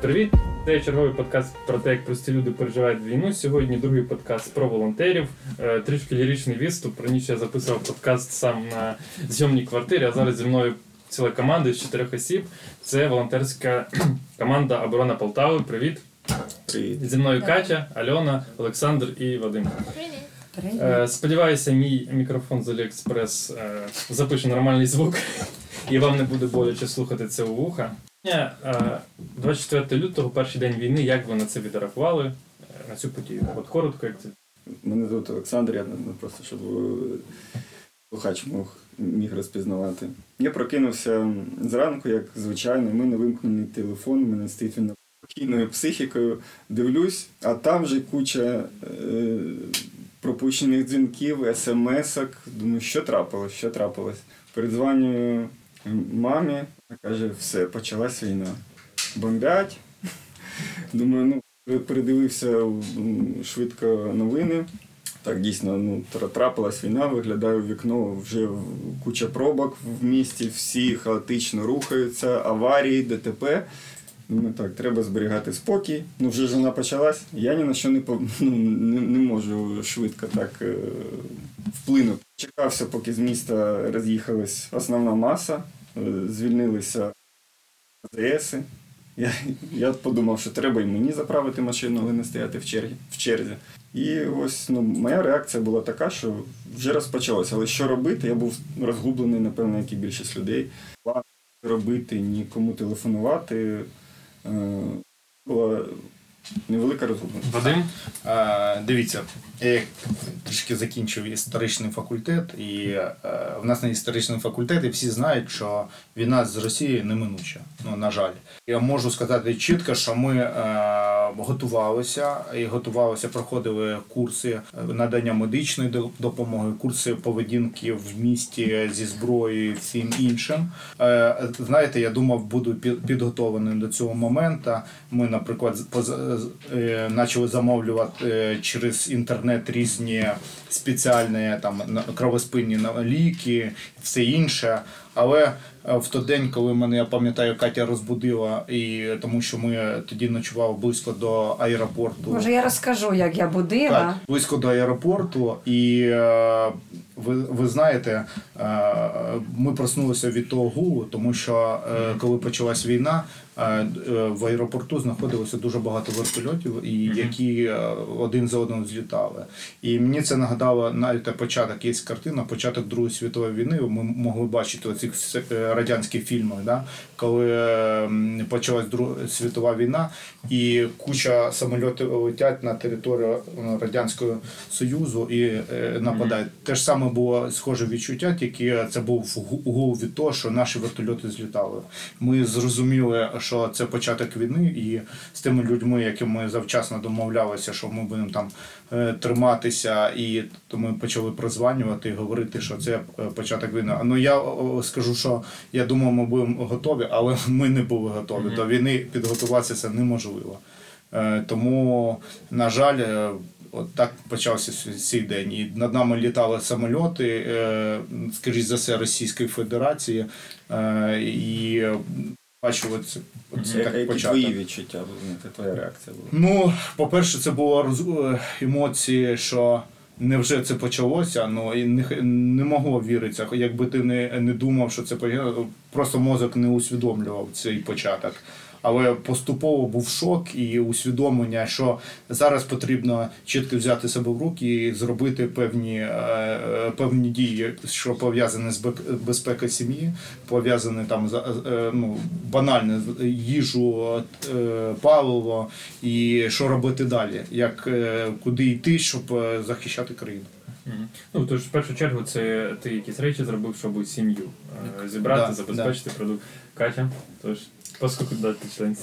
Привіт! Це черговий подкаст про те, як прості люди переживають війну. Сьогодні другий подкаст про волонтерів. Е, трішки ліричний відступ. Раніше я записував подкаст сам на зйомній квартирі, а зараз зі мною ціла команда з чотирьох осіб. Це волонтерська команда Оборона Полтави. Привіт! Привіт. Зі мною Катя, Альона, Олександр і Вадим. Привіт. Привіт. Е, Сподіваюся, мій мікрофон з Aliexpress е, запише нормальний звук, і вам не буде боляче слухати це у вуха. Е, 24 лютого, перший день війни, як ви на це відреагували е, на цю подію? От коротко, як це. Мене звуть Олександр, я ну, просто щоб е, слухач мог, міг розпізнавати. Я прокинувся зранку, як звичайно, мене вимкнений телефон, мене стоїть він на спокійною психікою. Дивлюсь, а там же куча е, пропущених дзвінків, смс-ок. Думаю, що трапилось, що трапилось. Передзвонюю мамі, каже, все, почалась війна. Бомбять. Думаю, ну, передивився швидко новини. Так, дійсно, ну, тра- трапилась війна, виглядаю в вікно, вже куча пробок в місті, всі хаотично рухаються, аварії, ДТП. Думаю, так, треба зберігати спокій. Ну, вже ж почалась. Я ні на що не, ну, не, не можу швидко так е, вплинути. Чекався, поки з міста роз'їхалась основна маса, е, звільнилися АЗСи. Я, я подумав, що треба і мені заправити машину, але не стояти в черзі. В черзі. І ось ну, моя реакція була така, що вже розпочалося. Але що робити? Я був розгублений, напевно, як і більшість людей. План робити, нікому телефонувати. Е, була невелика розгубленість. Вадим? Е, Дивіться, я трішки закінчив історичний факультет, і е, в нас на історичному факультеті всі знають, що війна з Росією неминуча. Ну, на жаль. Я можу сказати чітко, що ми е, готувалися і готувалися, проходили курси надання медичної допомоги, курси поведінки в місті зі зброєю і всім іншим. Знаєте, я думав, буду під- підготовлений до цього моменту. Ми, наприклад, почали замовлювати е, через інтернет різні спеціальні там кровоспинні ліки, все інше. Але е, в той день, коли мене, я пам'ятаю, Катя розбудила, і тому що ми тоді ночували близько до аеропорту. Може, я розкажу, як я будила. Так, близько до аеропорту, і е, ви, ви знаєте, е, ми проснулися від того гулу, тому що е, коли почалась війна, е, е, в аеропорту знаходилося дуже багато вертольотів, і які е, один за одним злітали. І мені це нагадало навіть початок є картина, початок Другої світової війни. Ми могли бачити оці радянські фільми, да? коли е, почалась Друга світова війна, і куча самольотів летять на територію е, Радянського Союзу і е, нападають. Те ж саме було схоже відчуття, тільки це був гу- гул від того, що наші вертольоти злітали. Ми зрозуміли, що це початок війни, і з тими людьми, якими ми завчасно домовлялися, що ми будемо там триматися, і то ми почали прозванювати і говорити, що це початок війни. Ну я скажу, що я думав, ми будемо готові, але ми не були готові. До війни підготуватися це неможливо. Е, Тому, на жаль, е, от так почався цей день. І над нами літали самольоти, е, скоріш за все, Російської Федерації. І бачу, от, от це Які так початок. твої відчуття твоя реакція була? Ну, по-перше, це е, емоції, що невже це почалося, ну і не, не могло віритися. Якби ти не, не думав, що це просто мозок не усвідомлював цей початок. Але поступово був шок і усвідомлення, що зараз потрібно чітко взяти себе в руки і зробити певні, е, е, певні дії, що пов'язані з безпекою сім'ї, пов'язані там е, ну, банально їжу, паливо, і що робити далі, як куди йти, щоб захищати країну. Ну, тож, в першу чергу, це ти якісь речі зробив, щоб сім'ю зібрати, Да, забезпечити продукт. Катя, тож, поскільки дати сім'ї?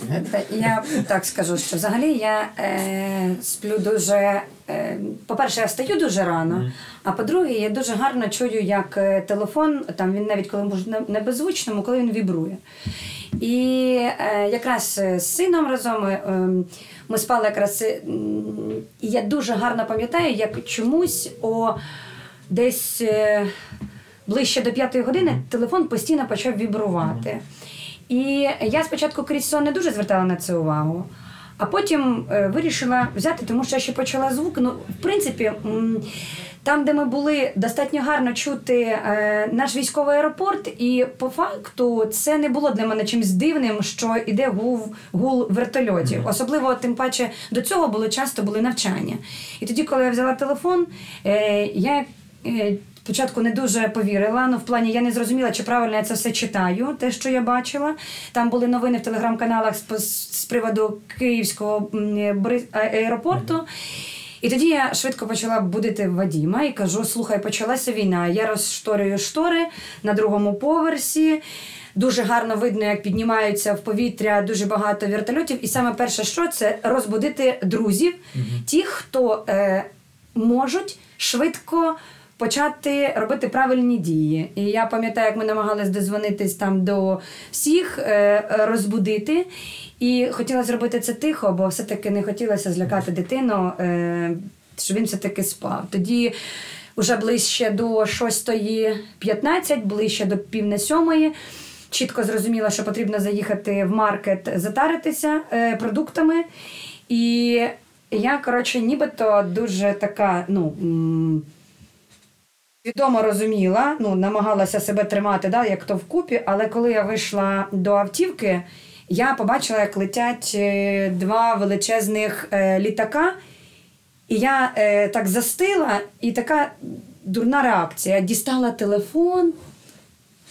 Я так скажу, що взагалі я е, сплю дуже. Е, по-перше, я встаю дуже рано, а по-друге, я дуже гарно чую, як е, телефон, там він навіть коли може на беззвучному, коли він вібрує. І е, якраз е, з сином разом е, ем, ми спали якраз. е, І я дуже гарно пам'ятаю, як чомусь о десь. Е, Ближче до п'ятої години телефон постійно почав вібрувати. І я спочатку крізь сон не дуже звертала на це увагу. А потім е, вирішила взяти, тому що я ще почала звук. Ну, в принципі, там, де ми були, достатньо гарно чути е, наш військовий аеропорт, і по факту це не було для мене чимось дивним, що йде гул, гул вертольотів. Особливо, тим паче, до цього було часто були навчання. І тоді, коли я взяла телефон, е, я. Е, Спочатку не дуже повірила, ну в плані я не зрозуміла, чи правильно я це все читаю, те, що я бачила. Там були новини в телеграм-каналах з, приводу Київського а- аеропорту. І тоді я швидко почала будити Вадіма і кажу: слухай, почалася війна. Я розшторюю штори на другому поверсі. Дуже гарно видно, як піднімаються в повітря дуже багато вертольотів. І саме перше, що це розбудити друзів, тих, хто е, можуть швидко почати робити правильні дії. І я пам'ятаю, як ми намагалися дозвонитись там до всіх, е, розбудити. І хотіла зробити це тихо, бо все-таки не хотілося злякати дитину, е, щоб він все-таки спав. Тоді вже ближче до 6.15, ближче до пів на сьомої. Чітко зрозуміла, що потрібно заїхати в маркет, затаритися е, продуктами. І я, коротше, нібито дуже така, ну. м, Відомо розуміла, ну, намагалася себе тримати, да, як то вкупі, але коли я вийшла до автівки, я побачила, як летять е, два величезних е, літака. І я е, так застила, і така дурна реакція. Дістала телефон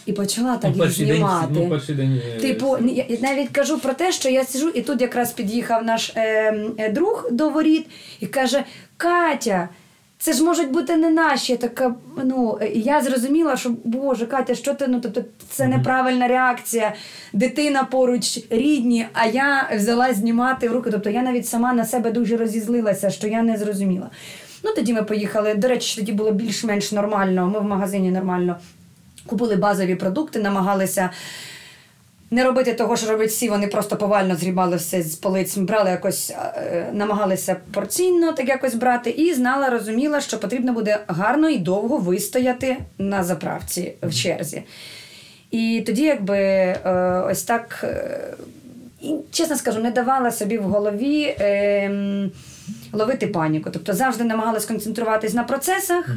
і почала так Ну, їх день, знімати. ну, день. е, Типу, я навіть кажу про те, що я сижу, і тут якраз під'їхав наш е, друг до воріт і каже: Катя, це ж можуть бути не наші. Така, ну, я зрозуміла, що Боже, Катя, що ти? Ну, тобто, це неправильна реакція. Дитина поруч рідні, а я взяла знімати в руки. Тобто я навіть сама на себе дуже розізлилася, що я не зрозуміла. Ну, тоді ми поїхали. До речі, тоді було більш-менш нормально. Ми в магазині нормально купили базові продукти, намагалися не робити того, що роблять всі, вони просто повально зрібали все з полиць, брали якось, е, намагалися порційно так якось брати, і знала, розуміла, що потрібно буде гарно і довго вистояти на заправці в черзі. І тоді, якби е, ось так, е, чесно скажу, не давала собі в голові. Е, Ловити паніку, тобто завжди намагалась концентруватись на процесах,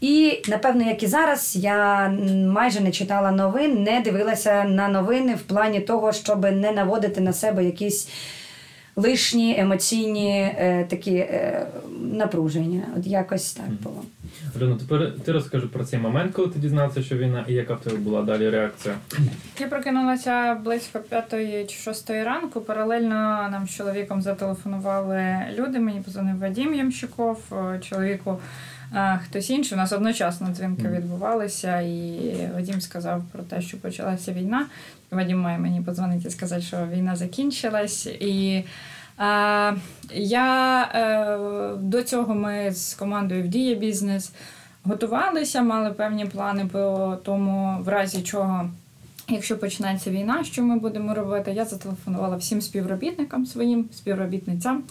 і напевно, як і зараз, я майже не читала новин, не дивилася на новини в плані того, щоб не наводити на себе якісь лишні емоційні е, такі е, напруження. От якось так було. Альона, тепер ти розкажи про цей момент, коли ти дізнався, що війна, і яка в тебе була далі реакція? Я прокинулася близько п'ятої чи шостої ранку. Паралельно нам з чоловіком зателефонували люди. Мені позвонив Вадім Ямщиков, е, чоловіку. Хтось інший, у нас одночасно дзвінки відбувалися, і Вадім сказав про те, що почалася війна. Вадім має мені подзвонити і сказати, що війна закінчилась. І е, я е, до цього ми з командою в Дія Бізнес готувалися, мали певні плани по тому, в разі чого. Якщо почнеться війна, що ми будемо робити? Я зателефонувала всім співробітникам своїм співробітницям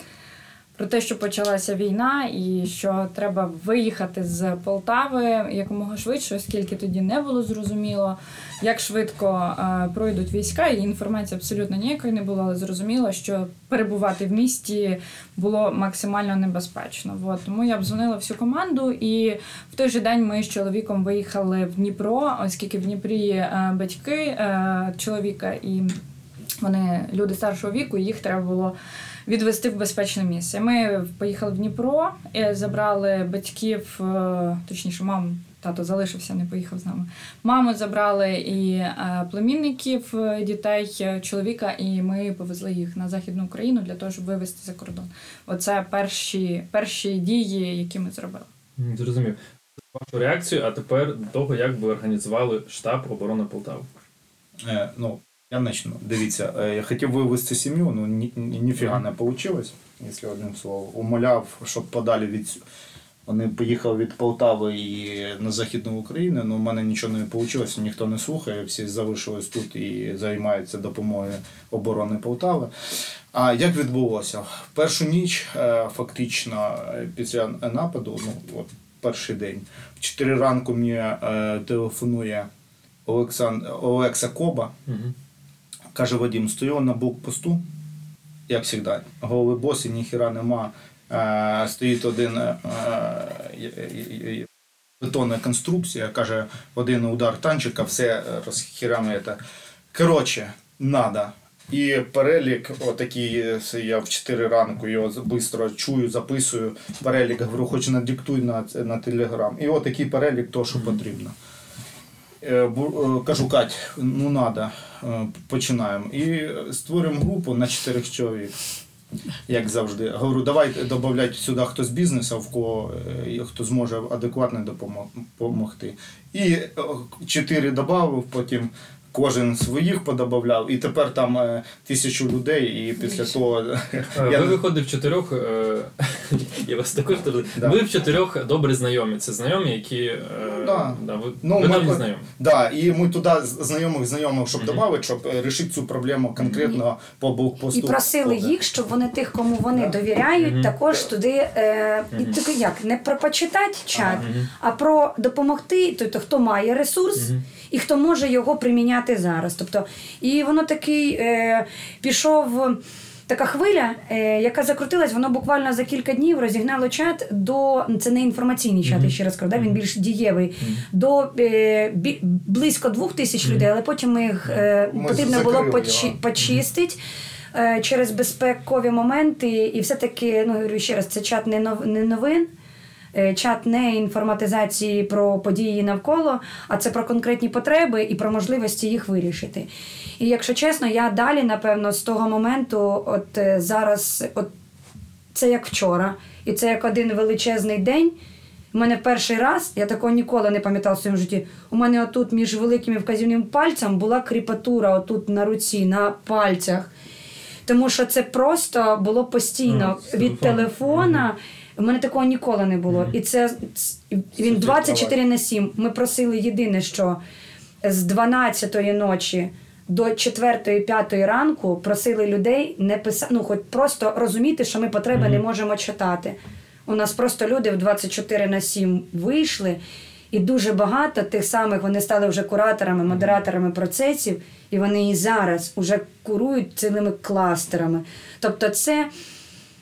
про те, що почалася війна, і що треба виїхати з Полтави якомога швидше, оскільки тоді не було зрозуміло, як швидко е, пройдуть війська. І інформації абсолютно ніякої не було, але зрозуміло, що перебувати в місті було максимально небезпечно. От. Тому я обдзвонила всю команду, і в той же день ми з чоловіком виїхали в Дніпро, оскільки в Дніпрі е, батьки е, чоловіка і вони люди старшого віку, їх треба було відвести в безпечне місце. Ми поїхали в Дніпро, е, забрали батьків, е, точніше, маму. Тато залишився, не поїхав з нами. Маму забрали і е, племінників дітей, чоловіка, і ми повезли їх на Західну Україну для того, щоб вивезти за кордон. Оце перші, перші дії, які ми зробили. Зрозумів. Вашу реакцію, а тепер до того, як ви організували штаб оборони Полтави. Е, ну, я начну. Дивіться, е, я хотів вивезти сім'ю, ну ні, ні, ніфіга не вийшло, якщо одним словом. Умоляв, щоб подалі від. Вони поїхали від Полтави і на Західну Україну, але в мене нічого не вийшло, ніхто не слухає, всі залишились тут і займаються допомогою оборони Полтави. А як відбулося? Першу ніч, е, фактично, е, після нападу, ну от перший день, в 4 ранку мені телефонує Олексан... Олекса Коба. Угу. Каже Вадим, стою на блокпосту, як завжди. Голий бос і ніхіра нема. Е, стоїть один е, е, бетонна конструкція, каже, один удар танчика, все розхірамує. Коротше, надо. І перелік, отакий, я в 4 ранку його швидко чую, записую. Перелік, говорю, хоч надиктуй на на телеграм. І отакий перелік того, що потрібно. Кажу, Кать, ну надо, починаємо. І створюємо групу на 4 чоловік. Як завжди. Говорю, давайте додавайте сюди хто з бізнесу, в кого е, хто зможе адекватно допомогти. І е, чотири додав, потім кожен своїх подобавляв, і тепер там е, тисячу людей, і після того. Е, Ви не- виходить в чотирьох. е, Я вас також Ви в чотирьох добре знайомі. Це знайомі, які. е, Да. да, ви Ну, ми давні знайомі. Да, і ми туди знайомих знайомих, щоб додати, щоб рішити цю проблему конкретно по блокпосту. І просили їх, щоб вони тих, кому вони довіряють, також туди е, як не про почитати чат, а про допомогти, хто має ресурс і хто може його приміняти зараз. Тобто, і воно такий е, пішов. Така хвиля, е, яка закрутилась, воно буквально за кілька днів розігнало чат до це не інформаційний чат, я ще раз кажу, да, він більш дієвий, Мгм. до е, бі, близько двох тисяч людей, але потім їх е, потрібно було почи, почистити. е, Через безпекові моменти, і все-таки, ну говорю ще раз, це чат не нов- не новин, чат не інформатизації про події навколо, а це про конкретні потреби і про можливості їх вирішити. І якщо чесно, я далі, напевно, з того моменту, от е, зараз, от це як вчора, і це як один величезний день. У мене перший раз, я такого ніколи не пам'ятала в своєму житті. У мене отут між великим і вказівним пальцем була кріпатура отут на руці, на пальцях. Тому що це просто було постійно з від телефона. У мене такого ніколи не було. І це він 24 на 7. Ми просили єдине, що з 12-ї ночі до 4-5 ранку просили людей не писати, ну хоч просто розуміти, що ми потреби не можемо читати. У нас просто люди в 24 на 7 вийшли, і дуже багато тих самих вони стали вже кураторами, модераторами процесів, і вони і зараз вже курують цілими кластерами. Тобто, це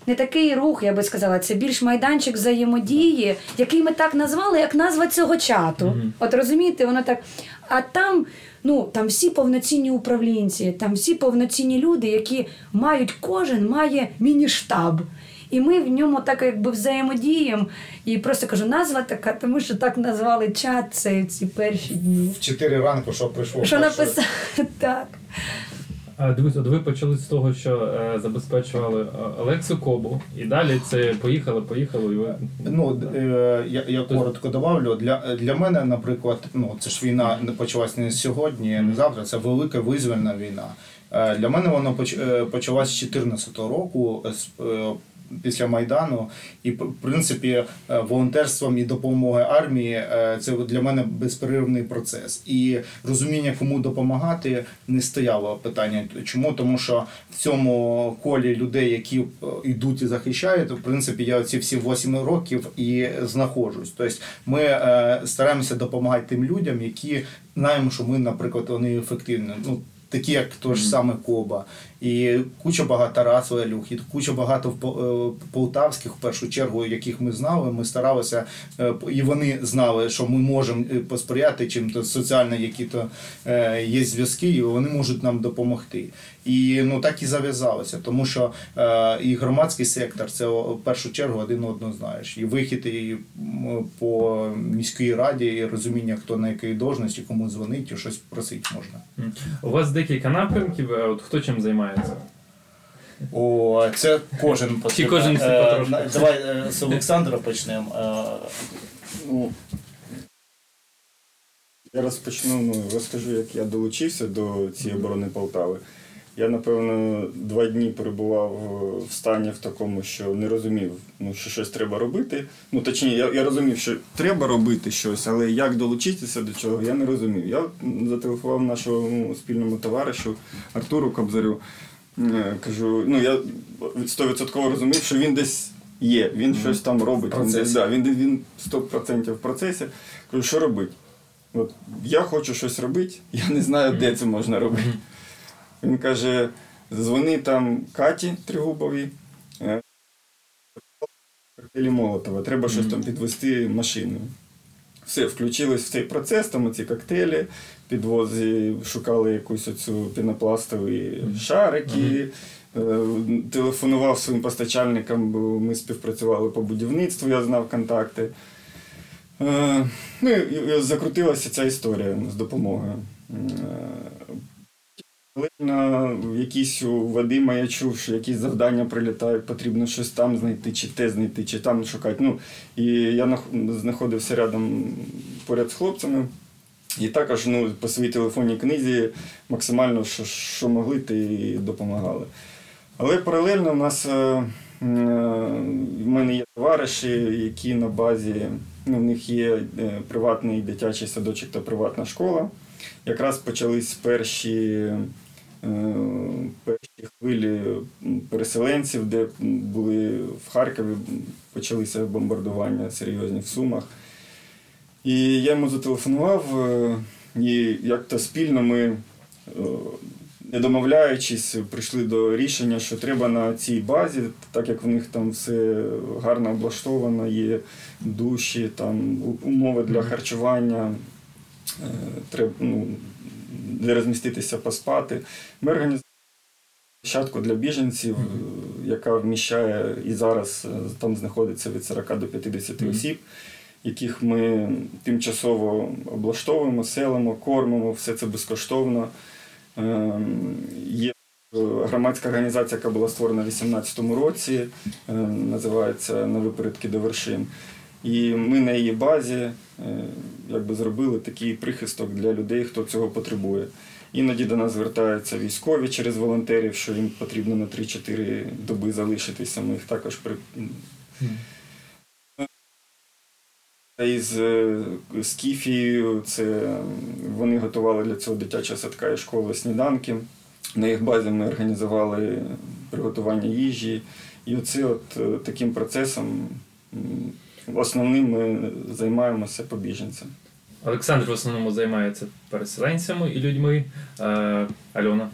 не такий рух, я би сказала, це більш майданчик взаємодії, який ми так назвали, як назва цього чату. Мгм. От розумієте, воно так. А там, ну, там всі повноцінні управлінці, там всі повноцінні люди, які мають, кожен має міні-штаб. І ми в ньому так якби взаємодіємо. І просто кажу, назва така, тому що так назвали чат це ці перші дні. В 4 ранку, що прийшло. Що написати так. Дивіться, ви почали з того, що е, забезпечували е, Олексу Кобу, і далі це поїхали, поїхали, і ви. Ну, е, я, я коротко добавлю. Для, для мене, наприклад, ну це ж війна не почалась не сьогодні, не завтра. Це велика визвольна війна. Для мене вона поч- почалась з 2014 року. з, Після Майдану, і в принципі е, волонтерством і допомогою армії е, це для мене безперервний процес. І розуміння, кому допомагати, не стояло питання. Чому? Тому що в цьому колі людей, які е, йдуть і захищають, в принципі, я ці всі 8 років і знаходжусь. Тобто ми стараємося допомагати тим людям, які знаємо, що ми, наприклад, вони ефективні. Ну, Такі, як той ж саме Коба, і куча багато Люх, і куча багато е, полтавських, в першу чергу, яких ми знали. Ми старалися, е, і вони знали, що ми можемо е, посприяти чим-то соціально, які то є зв'язки, і вони можуть нам допомогти. І ну так і зав'язалося, тому що і громадський сектор це в першу чергу один одного знаєш. І вихід і по міській раді, і розуміння, хто на якій должності, кому дзвонить, і щось просить можна. У вас декілька напрямків, от хто чим займається? О, це кожен Чи кожен Е, Давай е, з Олександра почнемо. Е, Ну, я розпочну, ну, розкажу, як я долучився до цієї оборони Полтави. Я, напевно, два дні перебував е, в стані в такому, що не розумів, ну, що щось треба робити. Ну, точніше, я, я розумів, що треба робити щось, але як долучитися до чого, я не розумів. Я зателефонував нашому спільному товаришу Артуру Кобзарю. Е, Кажу, ну я 100% розумів, що він десь є, він щось там робить. Він, десь, да, він, він 100% в процесі. Кажу, що робити? От я хочу щось робити, я не знаю, де це можна робити. Він каже: дзвони там Каті Тригубовій, е, коктейлі Молотова, треба щось там підвести машиною. Все, включились в цей процес, там ці коктейлі, підвози, шукали якусь оцю пінопластові шарики, е, телефонував своїм постачальникам, бо ми співпрацювали по будівництву, я знав контакти. Е, Ну і і закрутилася ця історія з допомогою. Коли на якісь у Вадима я чув, що якісь завдання прилітають, потрібно щось там знайти, чи те знайти, чи там шукати. Ну, і я знаходився рядом поряд з хлопцями. І також ну, по своїй телефонній книзі максимально, що, що могли, ти допомагали. Але паралельно в нас е, е, в мене є товариші, які на базі, ну, в них є е, приватний дитячий садочок та приватна школа. Якраз почались перші, перші хвилі переселенців, де були в Харкові, почалися бомбардування серйозні в Сумах. І я йому зателефонував, е, і як-то спільно ми, е, не домовляючись, прийшли до рішення, що треба на цій базі, так як в них там все гарно облаштовано, є душі, там умови для харчування, е, треба ну, де розміститися, поспати. Ми організували площадку для біженців, яка вміщає і зараз е, там знаходиться від 40 до 50 осіб, яких ми тимчасово облаштовуємо, селимо, кормимо, все це безкоштовно. Ем, Є е, громадська організація, яка була створена в 2018 році, е, називається На випередки до вершин. І ми на її базі е, якби зробили такий прихисток для людей, хто цього потребує. Іноді до нас звертаються військові через волонтерів, що їм потрібно на 3-4 доби залишитися. Ми їх також при... Із е, Скіфією це вони готували для цього дитячого садка і школи сніданки. На їх базі ми організували приготування їжі. І оце от е, таким процесом основним ми займаємося побіженцями. Олександр в основному займається переселенцями і людьми. Е, Альона.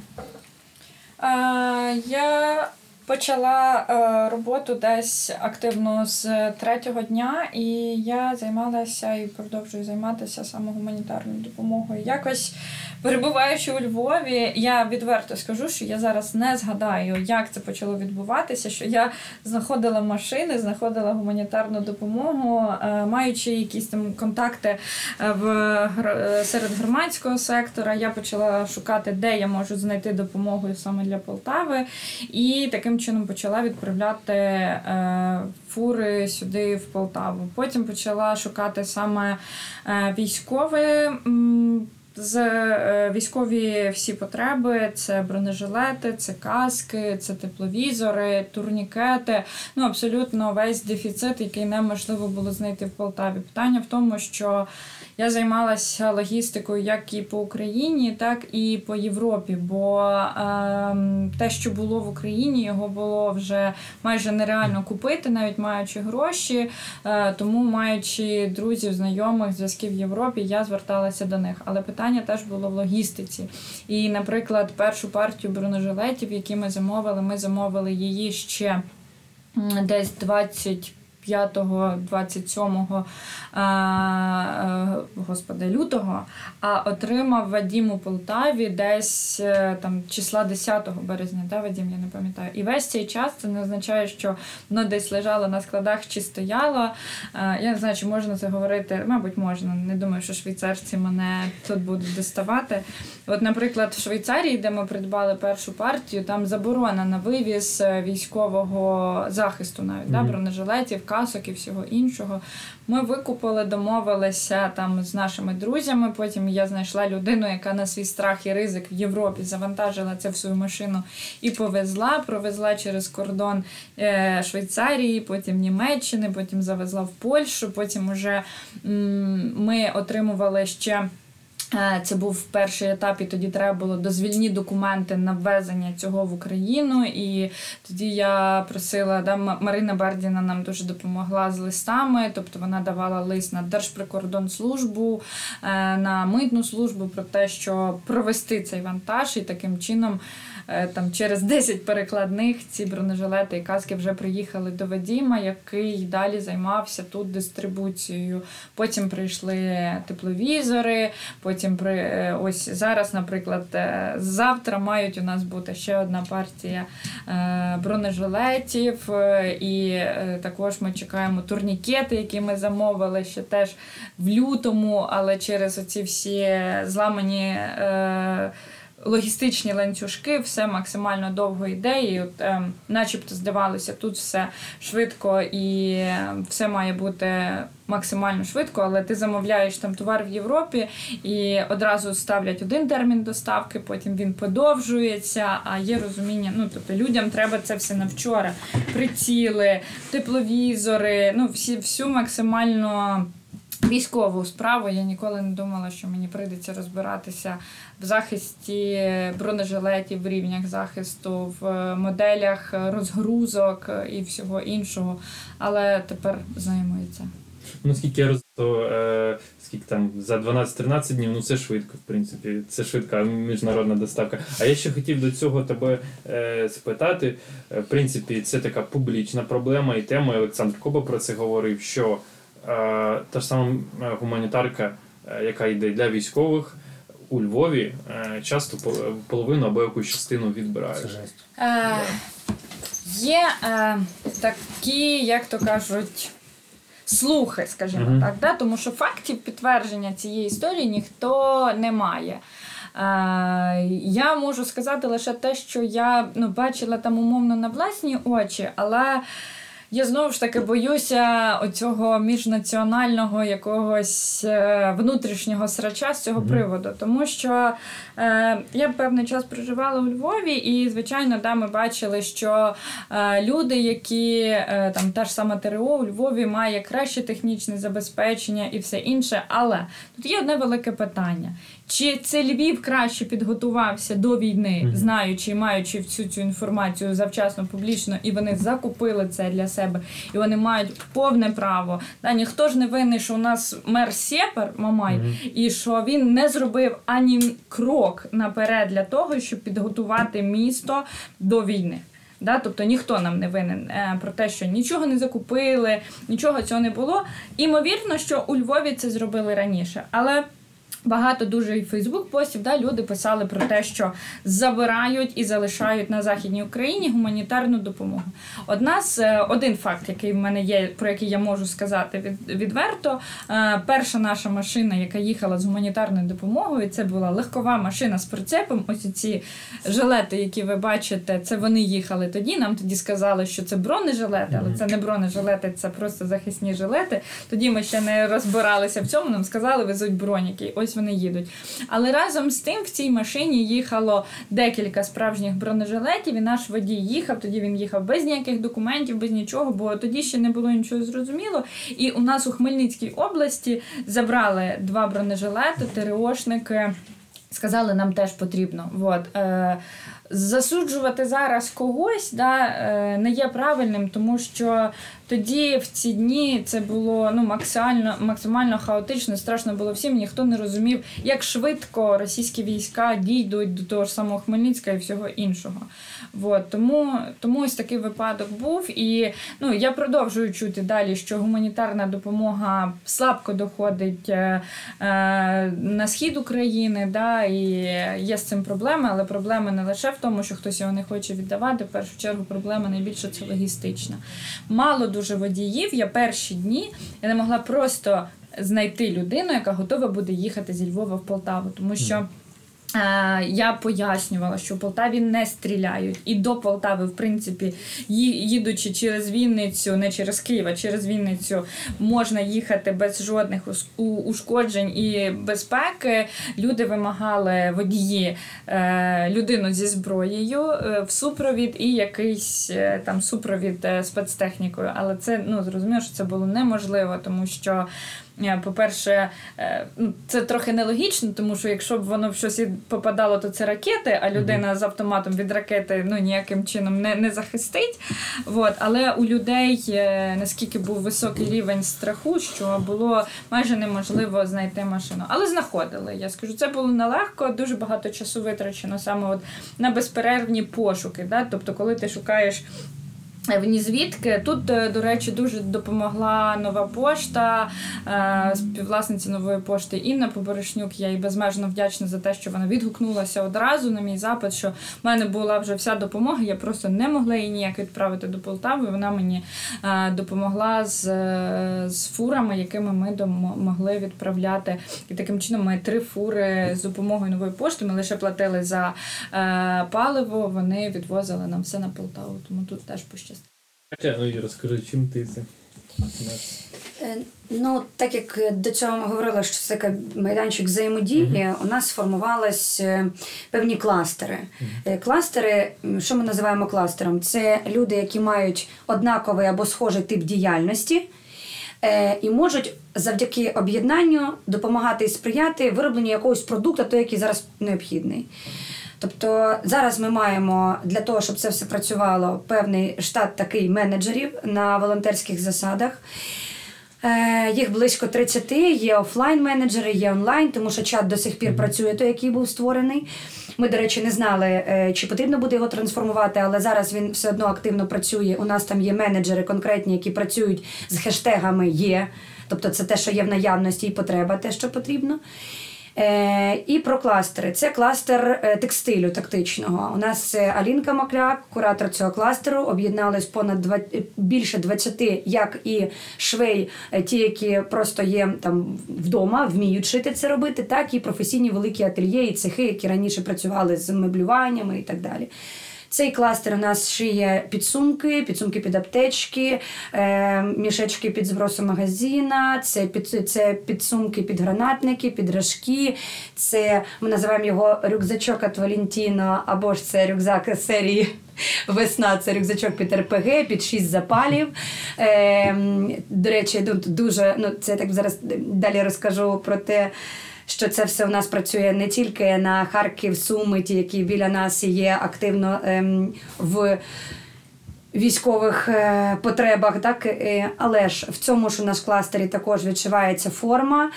Е, я почала е, роботу десь активно з третього дня, і я займалася і продовжую займатися саме гуманітарною допомогою. Якось перебуваючи у Львові, я відверто скажу, що я зараз не згадаю, як це почало відбуватися. Що я знаходила машини, знаходила гуманітарну допомогу, е, маючи якісь там контакти е, в серед громадського сектора. Я почала шукати, де я можу знайти допомогу саме для Полтави, і таким чином почала відправляти е, фури сюди в Полтаву. Потім почала шукати саме е, військове. З е, військові всі потреби: це бронежилети, це каски, це тепловізори, турнікети. Ну абсолютно весь дефіцит, який неможливо було знайти в Полтаві. Питання в тому, що я займалася логістикою як і по Україні, так і по Європі. Бо ем, те, що було в Україні, його було вже майже нереально купити, навіть маючи гроші. Е, тому, маючи друзів, знайомих, зв'язків в Європі, я зверталася до них. Але питання теж було в логістиці. І, наприклад, першу партію бронежилетів, які ми замовили, ми замовили її ще десь 20 5-27 господи, лютого, а отримав Вадім у Полтаві десь е, там числа 10 березня, да, Вадім, я не пам'ятаю. І весь цей час це не означає, що воно десь лежало на складах чи стояло. Е, Я не знаю, чи можна це говорити. Мабуть, можна. Не думаю, що швейцарці мене тут будуть доставати. От, наприклад, в Швейцарії, де ми придбали першу партію, там заборона на вивіз е, військового захисту, навіть да, бронежилетів, касок і всього іншого. Ми викупили, домовилися там з нашими друзями. Потім я знайшла людину, яка на свій страх і ризик в Європі завантажила це в свою машину і повезла. Провезла через кордон е, Швейцарії, потім Німеччини, потім завезла в Польщу. Потім уже м, ми отримували ще. Е, це був перший етап, і тоді треба було дозвільні документи на ввезення цього в Україну. І тоді я просила да, Марина Бердіна нам дуже допомогла з листами. Тобто вона давала лист на Держприкордонслужбу, е, на митну службу про те, що провести цей вантаж, і таким чином. Е, там через 10 перекладних ці бронежилети і каски вже приїхали до Вадіма, який далі займався тут дистрибуцією. Потім прийшли тепловізори. Потім при е, ось зараз, наприклад, е, завтра мають у нас бути ще одна партія бронежилетів, і також ми чекаємо турнікети, які ми замовили ще теж в лютому, але через оці всі зламані логістичні ланцюжки, все максимально довго йде, і от, е, начебто здавалося, тут все швидко і все має бути максимально швидко, але ти замовляєш там товар в Європі і одразу ставлять один термін доставки, потім він подовжується. А є розуміння, ну тобто людям треба це все на вчора. Приціли, тепловізори, ну всі всю максимально. Військову справу я ніколи не думала, що мені прийдеться розбиратися в захисті бронежилетів, в рівнях захисту, в моделях розгрузок і всього іншого. Але тепер займається. Ну, скільки я розумію, е, скільки там за 12-13 днів, ну це швидко, в принципі, це швидка міжнародна доставка. А я ще хотів до цього тебе е, спитати. Е, в принципі, це така публічна проблема і тема. Олександр Коба про це говорив, що та ж сама е, гуманітарка, е, яка йде для військових у Львові е, часто половину або якусь частину відбирають. Е, Є е, такі, як то кажуть, слухи, скажімо mm-hmm. так, да? тому що фактів підтвердження цієї історії ніхто не має. Е, Я можу сказати лише те, що я ну, бачила там умовно на власні очі, але. Я знову ж таки боюся оцього міжнаціонального якогось е, внутрішнього срача з цього приводу, тому що е, я певний час проживала у Львові, і звичайно, да, ми бачили, що е, люди, які е, там та ж сама ТРО у Львові має краще технічне забезпечення і все інше. Але тут є одне велике питання: чи це Львів краще підготувався до війни, знаючи і маючи всю цю інформацію завчасно публічно, і вони закупили це для себе, і вони мають повне право. Да, Ніхто ж не винний, що у нас мер Сєпер Мамай, mm-hmm. і що він не зробив ані крок наперед для того, щоб підготувати місто до війни. Да? Тобто ніхто нам не винен е, про те, що нічого не закупили, нічого цього не було. Імовірно, що у Львові це зробили раніше. Але Багато дуже і Фейсбук постів да, люди писали про те, що забирають і залишають на західній Україні гуманітарну допомогу. Одна з е, один факт, який в мене є, про який я можу сказати від, відверто. Е, перша наша машина, яка їхала з гуманітарною допомогою, це була легкова машина з прицепом. Ось ці жилети, які ви бачите, це вони їхали тоді. Нам тоді сказали, що це бронежилети, але це не бронежилети, це просто захисні жилети. Тоді ми ще не розбиралися в цьому. Нам сказали, везуть броніки. Ось вони їдуть. Але разом з тим в цій машині їхало декілька справжніх бронежилетів, і наш водій їхав. Тоді він їхав без ніяких документів, без нічого, бо тоді ще не було нічого зрозуміло. І у нас у Хмельницькій області забрали два бронежилети, ТРОшники. Сказали, нам теж потрібно. Вот. Е, Засуджувати зараз когось да, е, не є правильним, тому що тоді в ці дні це було ну максимально максимально хаотично, страшно було всім. Ніхто не розумів, як швидко російські війська дійдуть до того ж самого Хмельницька і всього іншого. Вот. Тому тому ось такий випадок був. І ну я продовжую чути далі, що гуманітарна допомога слабко доходить е, е, на схід України. да, І є з цим проблеми, але проблеми не лише в тому, що хтось його не хоче віддавати. В першу чергу проблема найбільше це логістична. Мало дуже водіїв. Я перші дні я не могла просто знайти людину, яка готова буде їхати зі Львова в Полтаву, тому що. Е, я пояснювала, що в Полтаві не стріляють, і до Полтави, в принципі, їдучи через Вінницю, не через Київ, а через Вінницю, можна їхати без жодних ушкоджень і безпеки. Люди вимагали водії е, людину зі зброєю е, в супровід і якийсь там супровід спецтехнікою. Але це ну зрозуміло, що це було неможливо, тому що. Е, по-перше, е, ну, це трохи нелогічно, тому що якщо б воно в щось попадало, то це ракети, а людина з автоматом від ракети ну, ніяким чином не не захистить. От. Але у людей е, наскільки був високий рівень страху, що було майже неможливо знайти машину. Але знаходили. Я скажу, це було нелегко, дуже багато часу витрачено саме от на безперервні пошуки. Да? Тобто, коли ти шукаєш. Вні звідки тут, е, до речі, дуже допомогла нова пошта, е, співвласниця нової пошти Інна Поборошнюк. Я їй безмежно вдячна за те, що вона відгукнулася одразу на мій запит, що в мене була вже вся допомога. Я просто не могла її ніяк відправити до Полтави. Вона мені е, допомогла з з фурами, якими ми могли відправляти. І таким чином ми три фури з допомогою нової пошти. Ми лише платили за паливо. Вони відвозили нам все на Полтаву. Тому тут теж пощастило. Ну і розкажи, чим ти це? Е, ну, так як до цього ми говорили, що це такий майданчик взаємодії, uh-huh. у нас сформувались е, певні кластери. Uh-huh. Кластери, що ми називаємо кластером? Це люди, які мають однаковий або схожий тип діяльності і можуть завдяки об'єднанню допомагати і сприяти виробленню якогось продукту, той, який зараз необхідний. Тобто зараз ми маємо для того, щоб це все працювало, певний штат такий менеджерів на волонтерських засадах. Е, їх близько 30, є офлайн-менеджери, є онлайн, тому що чат до сих пір працює, той, який був створений. Ми, до речі, не знали, е, чи потрібно буде його трансформувати, але зараз він все одно активно працює. У нас там є менеджери конкретні, які працюють з хештегами є. Тобто це те, що є в наявності, і потреба, те, що потрібно. Е, І про кластери. Це кластер е, текстилю тактичного. У нас Алінка Макляк, куратор цього кластеру, об'єднались понад 20, більше 20, як і швей, е, ті, які просто є там вдома, вміють шити це робити, так і професійні великі ательє і цехи, які раніше працювали з меблюваннями і так далі. Цей кластер у нас шиє підсумки, підсумки під аптечки, е, мішечки під збросу магазина, це під це підсумки під гранатники, під рожки. Це ми називаємо його рюкзачок от Валентіно, або ж це рюкзак серії. Весна це рюкзачок під РПГ, під шість запалів. Е, До речі, дуже ну це так зараз далі розкажу про те що це все у нас працює не тільки на Харків, Суми, ті, які біля нас є активно ем, в військових е, потребах, так е, але ж в цьому ж у нас кластері також відчувається форма.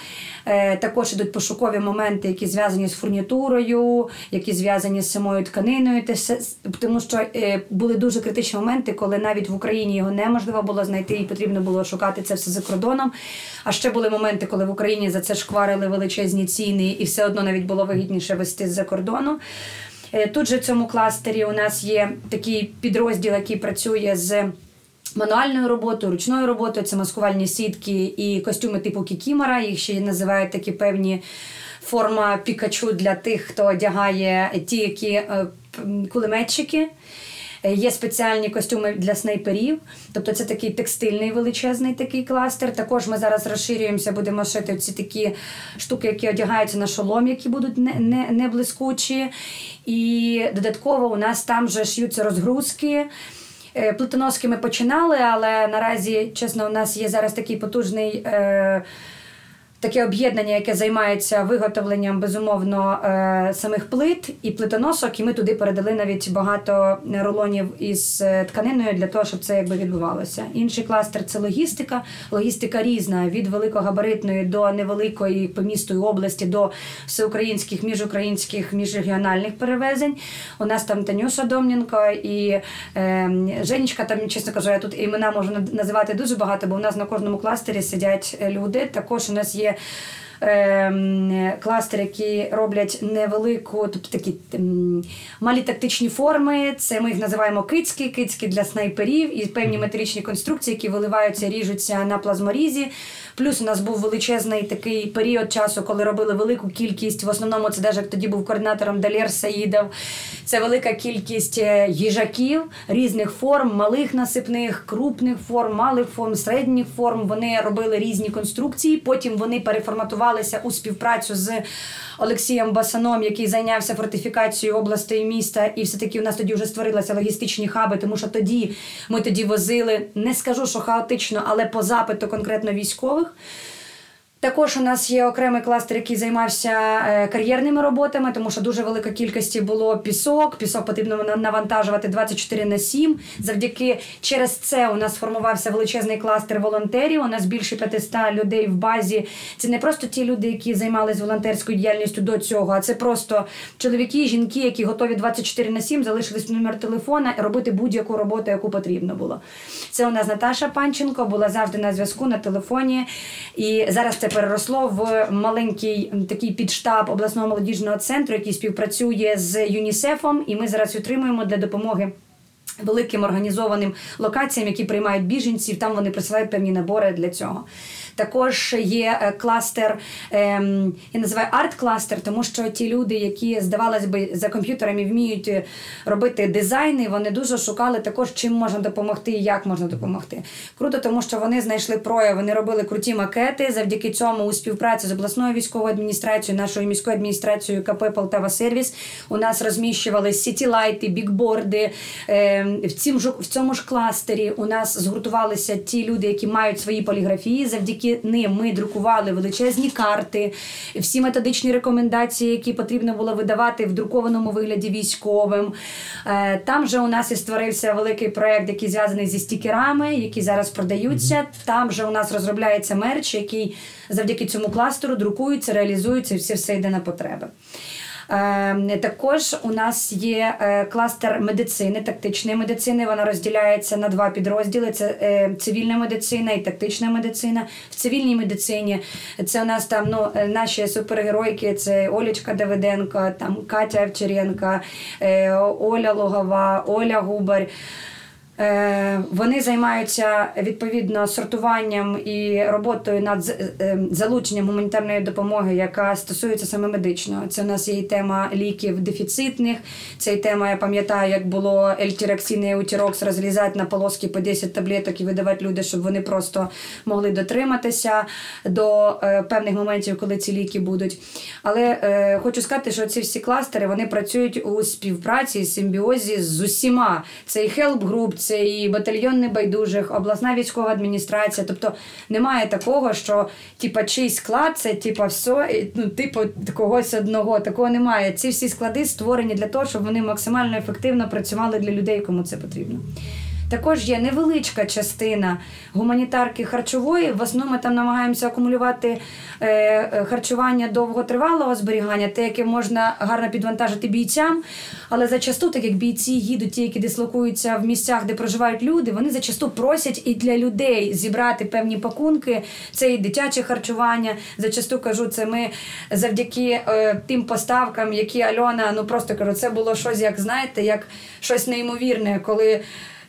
Е, також ідуть пошукові моменти, які зв'язані з фурнітурою, які зв'язані з самою тканиною, тому що були дуже критичні моменти, коли навіть в Україні його неможливо було знайти, і потрібно було шукати це все за кордоном. А ще були моменти, коли в Україні за це шкварили величезні ціни, і все одно навіть було вигідніше вести з-за кордону. Е, тут же в цьому кластері у нас є такий підрозділ, який працює з. Мануальною роботою, ручною роботою це маскувальні сітки і костюми типу Кікімора. Їх ще називають такі певні форма пікачу для тих, хто одягає ті, які е, кулеметчики. Е, є спеціальні костюми для снайперів, тобто це такий текстильний величезний такий кластер. Також ми зараз розширюємося, будемо шити ці такі штуки, які одягаються на шолом, які будуть не, не, не блискучі. І додатково у нас там вже ш'ються розгрузки. Е, плитоноски ми починали, але наразі, чесно, у нас є зараз такий потужний. Е, таке об'єднання, яке займається виготовленням безумовно е, самих плит і плитоносок, і ми туди передали навіть багато рулонів із е, тканиною для того, щоб це якби відбувалося. Інший кластер це логістика. Логістика різна від великогабаритної до невеликої по місту і області до всеукраїнських, міжукраїнських, міжрегіональних перевезень. У нас там Танюша Домненко і е, Женечка. Там чесно кажу, я тут імена можу називати дуже багато, бо у нас на кожному кластері сидять люди. Також у нас є you е, кластери, які роблять невелику, тобто такі ем, малі тактичні форми. Це ми їх називаємо кицьки, кицьки для снайперів і певні металічні конструкції, які виливаються, ріжуться на плазморізі. Плюс у нас був величезний такий період часу, коли робили велику кількість. В основному це навіть тоді був координатором Далєр Саїдов. Це велика кількість е, їжаків різних форм, малих насипних, крупних форм, малих форм, середніх форм. Вони робили різні конструкції. Потім вони переформатувалися у співпрацю з Олексієм Басаном, який зайнявся фортифікацією області і міста. І все таки у нас тоді вже створилися логістичні хаби, тому що тоді ми тоді возили, не скажу, що хаотично, але по запиту конкретно військових. Також у нас є окремий кластер, який займався е, кар'єрними роботами, тому що дуже велика кількість було пісок. Пісок потрібно навантажувати 24 на 7. Завдяки через це у нас сформувався величезний кластер волонтерів. У нас більше 500 людей в базі. Це не просто ті люди, які займалися волонтерською діяльністю до цього, а це просто чоловіки, жінки, які готові 24 на 7, залишились номер телефона і робити будь-яку роботу, яку потрібно було. Це у нас Наташа Панченко була завжди на зв'язку на телефоні. І зараз це переросло в маленький такий підштаб обласного молодіжного центру, який співпрацює з ЮНІСЕФом, і ми зараз утримуємо для допомоги. Великим організованим локаціям, які приймають біженців, там вони присилають певні набори для цього. Також є е, кластер, ем, я називаю арт-кластер, тому що ті люди, які, здавалось би, за комп'ютерами вміють е, робити дизайни, вони дуже шукали також, чим можна допомогти і як можна допомогти. Круто, тому що вони знайшли прояв, вони робили круті макети. Завдяки цьому у співпраці з обласною військовою адміністрацією, нашою міською адміністрацією КП Полтава Сервіс у нас розміщували сітілайти, бікборди. Ем, в ж в цьому ж кластері у нас згуртувалися ті люди, які мають свої поліграфії завдяки завдяки ним ми друкували величезні карти, всі методичні рекомендації, які потрібно було видавати в друкованому вигляді військовим. Е, там же у нас і створився великий проект, який зв'язаний зі стікерами, які зараз продаються. Там же у нас розробляється мерч, який завдяки цьому кластеру друкується, реалізується і все, все йде на потреби. Ем, також у нас є е, кластер медицини, тактичної медицини. Вона розділяється на два підрозділи: це е, цивільна медицина і тактична медицина. В цивільній медицині це у нас там ну, е, наші супергеройки: це Олічка Давиденко, там Катя Овчаренко, Оля Логова, Оля Губар. Е, вони займаються відповідно сортуванням і роботою над е, залученням гуманітарної допомоги, яка стосується саме медичного. Це у нас є і тема ліків дефіцитних. Це і тема, я пам'ятаю, як було L-тироксин і еутірокс розрізати на полоски по 10 таблеток і видавати людям, щоб вони просто могли дотриматися до е, певних моментів, коли ці ліки будуть. Але е, хочу сказати, що ці всі кластери вони працюють у співпраці, симбіозі з усіма. Це і Help Group, це і батальйон небайдужих, обласна військова адміністрація. Тобто немає такого, що типа чийсь склад, це типа все, ну, типу когось одного. Такого немає. Ці всі склади створені для того, щоб вони максимально ефективно працювали для людей, кому це потрібно. Також є невеличка частина гуманітарки харчової. В основному ми там намагаємося акумулювати е, е, харчування довготривалого зберігання, те, яке можна гарно підвантажити бійцям. Але зачасту, так як бійці їдуть, ті, які дислокуються в місцях, де проживають люди, вони зачасту просять і для людей зібрати певні пакунки. Це і дитяче харчування. Зачасту кажу, це ми завдяки е, тим поставкам, які Альона, ну просто кажу, це було щось, як знаєте, як щось неймовірне, коли.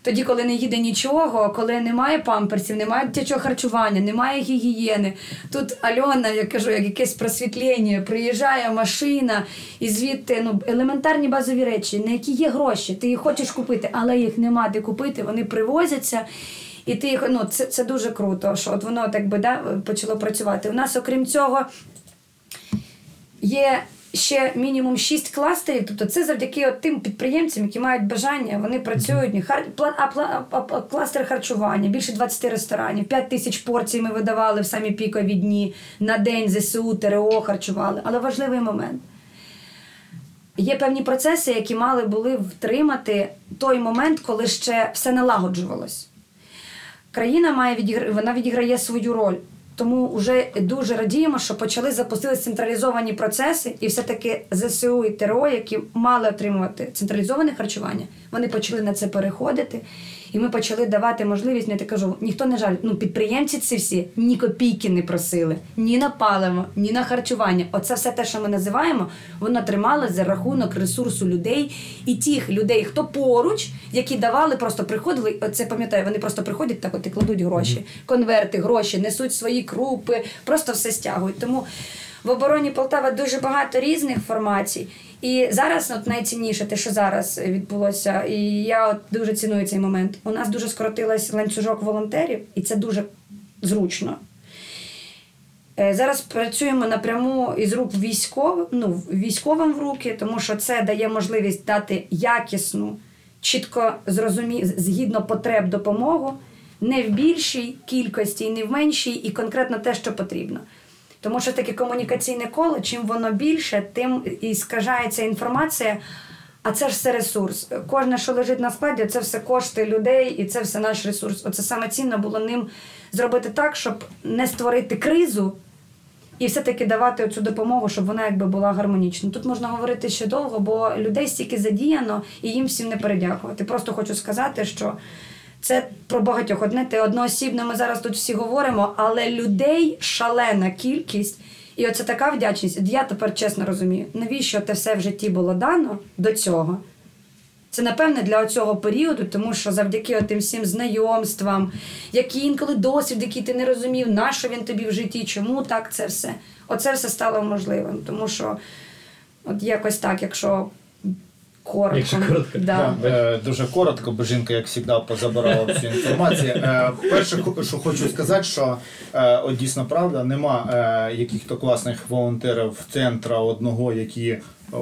Тоді, коли не їде нічого, коли немає памперсів, немає дитячого харчування, немає гігієни. Тут Альона, я кажу, як якесь просвітлення, приїжджає машина і звідти ну, елементарні базові речі, на які є гроші, ти їх хочеш купити, але їх нема де купити, вони привозяться. І ти їх, ну, це це дуже круто, що от воно так би да, почало працювати. У нас, окрім цього, є ще мінімум шість кластерів. Тобто це завдяки от тим підприємцям, які мають бажання, вони працюють. Хар... А, кластер харчування, більше 20 ресторанів, 5 тисяч порцій ми видавали в самі пікові дні на день ЗСУ, ТРО харчували. Але важливий момент. Є певні процеси, які мали були втримати той момент, коли ще все налагоджувалось. Країна має відігр... вона відіграє свою роль. Тому вже дуже радіємо, що почали запустити централізовані процеси, і все-таки ЗСУ і ТРО, які мали отримувати централізоване харчування, вони почали на це переходити. І ми почали давати можливість, ну, так кажу, ніхто не жаль. Ну, підприємці ці всі ні копійки не просили, ні на паливо, ні на харчування. Оце все те, що ми називаємо, воно трималося за рахунок ресурсу людей і тих людей, хто поруч, які давали, просто приходили. Оце пам'ятаю, вони просто приходять так, от і кладуть гроші, конверти, гроші, несуть свої крупи, просто все стягують. Тому в обороні Полтава дуже багато різних формацій. І зараз от найцінніше те, що зараз відбулося, і я от дуже ціную цей момент. У нас дуже скоротилась ланцюжок волонтерів, і це дуже зручно. Е, зараз працюємо напряму із рук військовим, ну, військовим в руки, тому що це дає можливість дати якісну, чітко зрозумі... згідно потреб допомогу, не в більшій кількості, не в меншій, і конкретно те, що потрібно. Тому що таке комунікаційне коло, чим воно більше, тим і скажається інформація. А це ж все ресурс. Кожне, що лежить на складі, це все кошти людей, і це все наш ресурс. Оце саме цінно було ним зробити так, щоб не створити кризу і все-таки давати цю допомогу, щоб вона якби була гармонічна. Тут можна говорити ще довго, бо людей стільки задіяно і їм всім не передякувати. Просто хочу сказати, що це про багатьох. Одне те одноосібно ми зараз тут всі говоримо, але людей шалена кількість. І оце така вдячність. Я тепер чесно розумію, навіщо те все в житті було дано до цього. Це напевне для цього періоду, тому що завдяки тим всім знайомствам, які інколи досвід, який ти не розумів, на що він тобі в житті, чому так це все. Оце все стало можливим. Тому що, от якось так, якщо коротко. Якщо коротко. Да. Е, Дуже коротко, бо жінка, як завжди, позабирала всю інформацію. Е, Перше, що хочу сказати, що е, от дійсно правда, нема е, яких-то класних волонтерів центра одного, які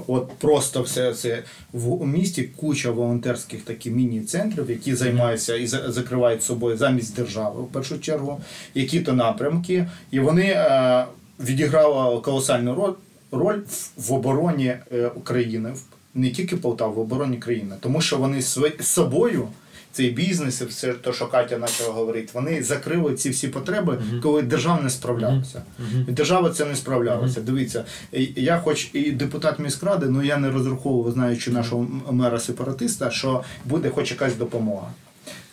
от просто все це в місті куча волонтерських таких міні-центрів, які займаються і за- закривають собою замість держави в першу чергу, які-то напрямки, і вони е, відіграли колосальну роль. Роль в- обороні України, не тільки Полтава, в обороні країни, тому що вони з собою цей бізнес, і все те, що Катя почала говорити, вони закрили ці всі потреби, коли держава не справлялася. І Держава це не справлялася. Дивіться, я, хоч і депутат міськради, але я не розраховував, знаючи нашого мера сепаратиста, що буде хоч якась допомога.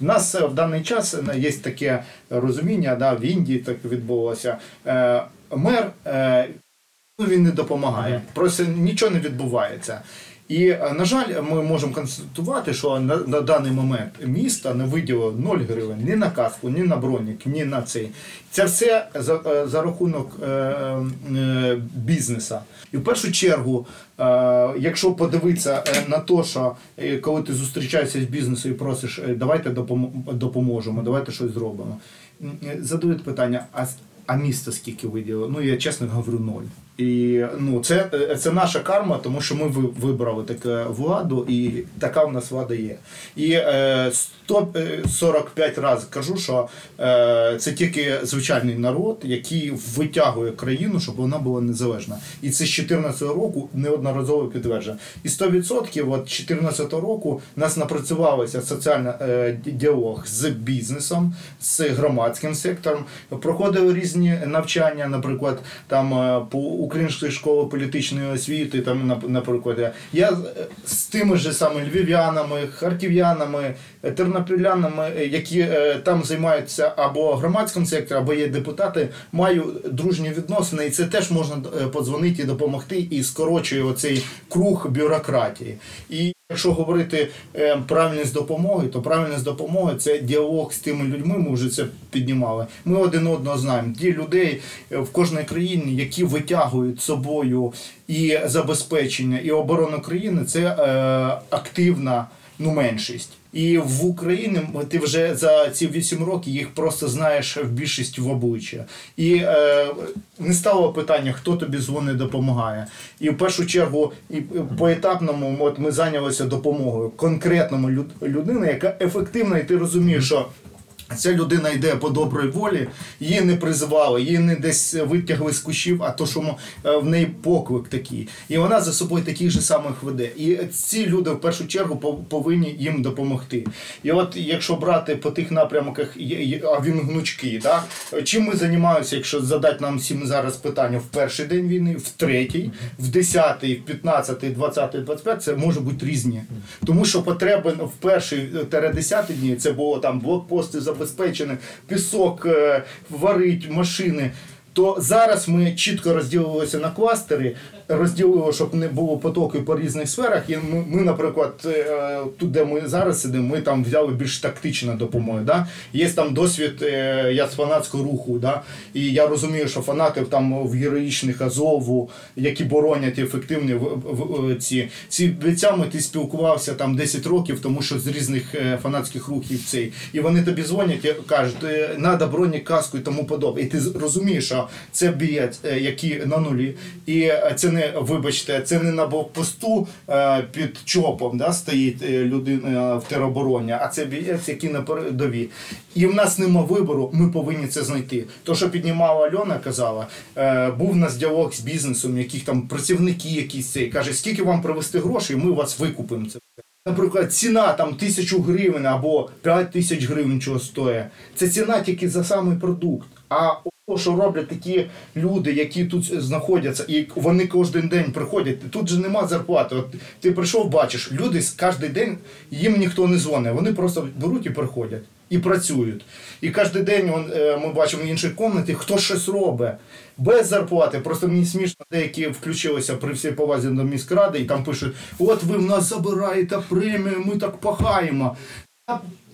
У нас е, в даний час е, є таке розуміння, да, в Індії так відбулося. Е, мер е, ну, він не допомагає, просто нічого не відбувається. І, е, на жаль, ми можемо констатувати, що на, на даний момент місто не виділило 0 гривень ні на каску, ні на бронік, ні на цей. Це все за, е, за рахунок е, е, бізнесу. І в першу чергу, е, якщо подивитися е, на те, що е, коли ти зустрічаєшся з бізнесом і просиш, давайте допоможемо, давайте щось зробимо. Задають питання, а, а місто скільки виділило? Ну, я чесно говорю, ноль. І ну, це, е, це наша карма, тому що ми вибрали таку владу, і така в нас влада є. І е, 145 разів кажу, що е, це тільки звичайний народ, який витягує країну, щоб вона була незалежна. І це з 2014 року неодноразово підтверджено. І 100% от 2014 року нас напрацювалося соціальний е, діалог з бізнесом, з громадським сектором. Проходили різні навчання, наприклад, там е, по українській школи політичної освіти, там, наприклад, я е, з тими ж самими львів'янами, харків'янами, е, тернопілянами, е, які там займаються або громадським сектором, або є депутати, маю дружні відносини, і це теж можна подзвонити і допомогти, і скорочує оцей круг бюрократії. І Якщо говорити е, правильність допомоги, то правильність допомоги це діалог з тими людьми. Ми вже це піднімали. Ми один одного знаємо. Ті людей е, в кожній країні, які витягують собою і забезпечення, і оборону країни, це е, активна ну, меншість. І в Україні ти вже за ці 8 років їх просто знаєш в більшість в обличчя. І е, не стало питання, хто тобі дзвонить, допомагає. І в першу чергу, і поетапному от ми зайнялися допомогою конкретному люд, людини, яка ефективна, і ти розумієш, що. Ця людина йде по добрій волі, її не призивали, її не десь витягли з кущів, а то, що е, в неї поклик такий. І вона за собою таких же самих веде. І ці люди в першу чергу повинні їм допомогти. І от якщо брати по тих напрямках, а він гнучкий, да? чим ми займаємося, якщо задати нам всім зараз питання в перший день війни, в третій, в десятий, в п'ятнадцятий, двадцятий, двадцять п'ятий, це може бути різні. Тому що потреби в перший тере десятий дні це було там блокпости забезпечені, пісок е, варить, машини. То зараз ми чітко розділилися на кластери, розділили, щоб не було потоки по різних сферах. І ми, ми наприклад, е, тут, де ми зараз сидимо, ми там взяли більш тактичну допомогу. Да? Є там досвід, е, я з фанатського руху, да? і я розумію, що фанати там в героїчних Азову, які боронять ефективні в, в- ці ці бійцями ти спілкувався там 10 років, тому що з різних е, фанатських рухів цей. І вони тобі дзвонять і кажуть, «Е, надо броні, каску і тому подобне. І ти розумієш, що це бієць, е, які на нулі, і е, це не вибачте, це не на блокпосту е, під чопом да, стоїть людина в теробороні, а це бієць, який на передовій. І в нас нема вибору, ми повинні це знайти. То, що піднімала Альона, казала, був у нас діалог з бізнесом, яких там працівники якісь цей каже, скільки вам привезти грошей, ми вас викупимо це. Наприклад, ціна там тисячу гривень або 5 тисяч гривень чого стоїть. Це ціна тільки за самий продукт. А що роблять такі люди, які тут знаходяться, і вони кожен день приходять. Тут же нема зарплати. От ти прийшов, бачиш, люди кожен день їм ніхто не дзвонить. Вони просто беруть і приходять і працюють. І кожен день е, ми бачимо в іншій кімнаті, хто щось робить. Без зарплати. Просто мені смішно, деякі включилися при всій повазі до міськради і там пишуть: от ви в нас забираєте премію, ми так пахаємо.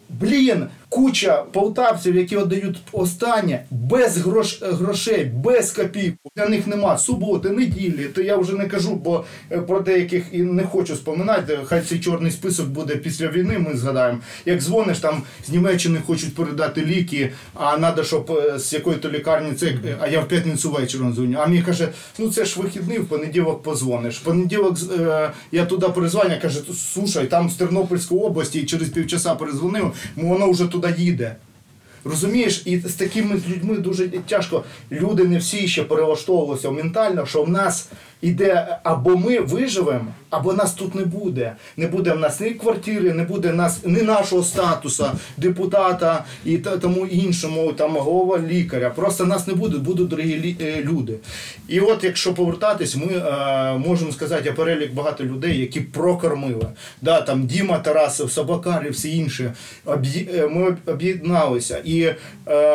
Блін, куча полтавців, які віддають останнє без грош, грошей, без копійок. Для них нема суботи, неділі. То я вже не кажу, бо е, про деяких і не хочу споминати. Хай цей чорний список буде після війни. Ми згадаємо. Як дзвониш, там з Німеччини хочуть передати ліки, а треба, щоб е, з якої-то лікарні це. А я в п'ятницю вечором дзвоню. А мені каже, ну це ж вихідний, в понеділок позвониш. В понеділок е, я туди перезвоню, каже, слушай, там з Тернопільської області і через півчаса перезвонив, воно вже туди їде. Розумієш, і з такими людьми дуже тяжко. Люди не всі ще перелаштовувалися ментально, що в нас іде або ми виживемо, або нас тут не буде. Не буде в нас ні квартири, не буде нас ні нашого статусу, депутата і тому іншому, там голова лікаря. Просто нас не буде, будуть дорогі е, люди. І от якщо повертатись, ми е, можемо сказати, я перелік багато людей, які прокормили. Да, там Діма Тарасов, Собакарів, всі інші. Е, Ми об'єдналися. І, е,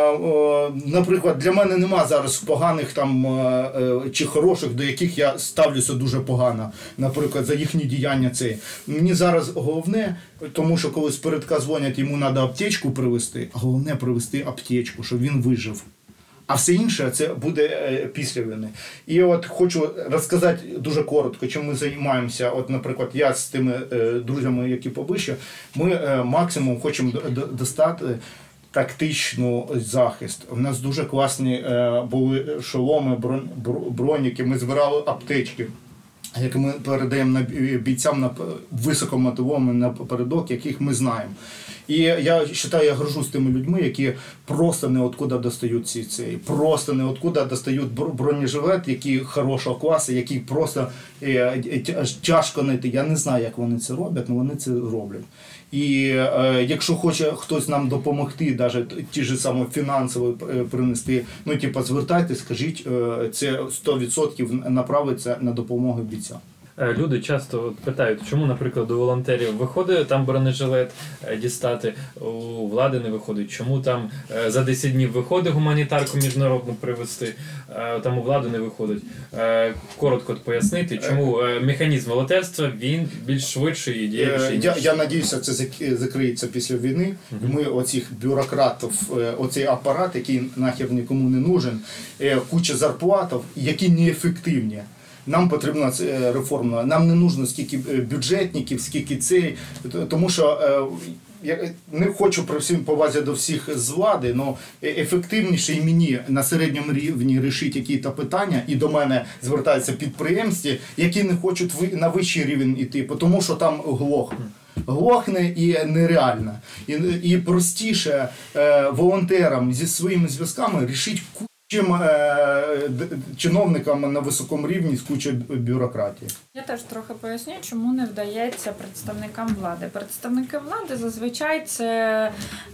о, наприклад, для мене нема зараз поганих там е, е, чи хороших, до яких я ставлюся дуже погано. Наприклад, за їхні діяння цей. Мені зараз головне, тому що коли з дзвонять, йому треба аптечку привезти, а головне привезти аптечку, щоб він вижив. А все інше це буде е, після війни. І от хочу розказати дуже коротко, чим ми займаємося. От, наприклад, я з тими е, друзями, які повище, ми е, максимум хочемо достати. Тактичну захист. У нас дуже класні е, були шоломи, брон- броніки. Ми збирали аптечки, які ми передаємо бійцям на високомотивованим напередок, яких ми знаємо. І я вважаю, я горжусь тими людьми, які просто неоткуда достають ці цей, просто неоткуда достають бронежилет, які хорошого класу, які просто е, тяжко знайти. Я не знаю, як вони це роблять, але вони це роблять. І е, якщо хоче хтось нам допомогти, навіть ті ж саме фінансово е, принести, ну типу, звертайтесь, скажіть, е, це 100% направиться на допомогу бійцям. Е, Люди часто питають, чому, наприклад, у волонтерів виходить там бронежилет е, дістати, у влади не виходить, чому там е, за 10 днів виходить гуманітарку міжнародну привезти, там у влади не виходить. Коротко пояснити, чому механізм волонтерства він більш швидший і дієвіший. Я, я надіюся, це зак- закриється після війни. Ми оцих бюрократів, оцей апарат, який нахер нікому не нужен, куча зарплатів, які неефективні. Нам потрібна реформа. Нам не нужно скільки е, бюджетників, скільки цей. Тому що е, я не хочу при всім повазі до всіх з влади, але ефективніше і мені на середньому рівні рішити якісь питання, і до мене звертаються підприємці, які не хочуть на вищий рівень іти, тому що там глохне. Глохне і нереально. І, і простіше е, волонтерам зі своїми зв'язками рішити чим е, чиновникам на високому рівні з кучою бюрократії. Я теж трохи поясню, чому не вдається представникам влади. Представники влади зазвичай це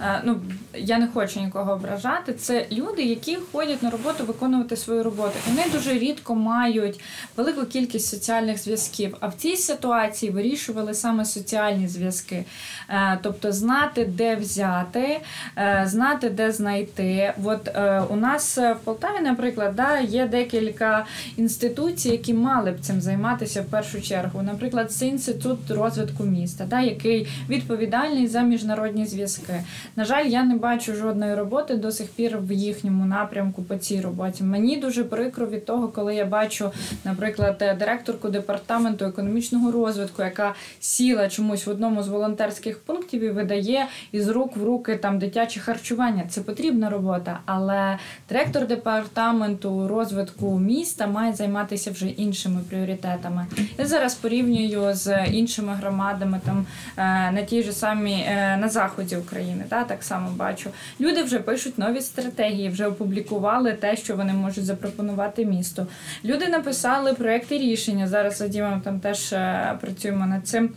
е, ну я не хочу нікого ображати. Це люди, які ходять на роботу виконувати свою роботу. Вони дуже рідко мають велику кількість соціальних зв'язків. А в цій ситуації вирішували саме соціальні зв'язки, Е, тобто знати, де взяти, е, знати, де знайти. От е, у нас в Полтаві, наприклад, да, є декілька інституцій, які мали б цим займатися в першу чергу. Наприклад, це інститут розвитку міста, да, який відповідальний за міжнародні зв'язки. На жаль, я не бачу жодної роботи до сих пір в їхньому напрямку по цій роботі. Мені дуже прикро від того, коли я бачу, наприклад, е, директорку департаменту економічного розвитку, яка сіла чомусь в одному з волонтерських пунктів і видає із рук в руки там дитяче харчування. Це потрібна робота, але директор департаменту розвитку міста має займатися вже іншими пріоритетами. Я зараз порівнюю з іншими громадами там е, на тій же самій е, на заході України. Та так само бачу. Люди вже пишуть нові стратегії, вже опублікували те, що вони можуть запропонувати місту. Люди написали проекти рішення. Зараз з Вадімом там теж е, працюємо над цим.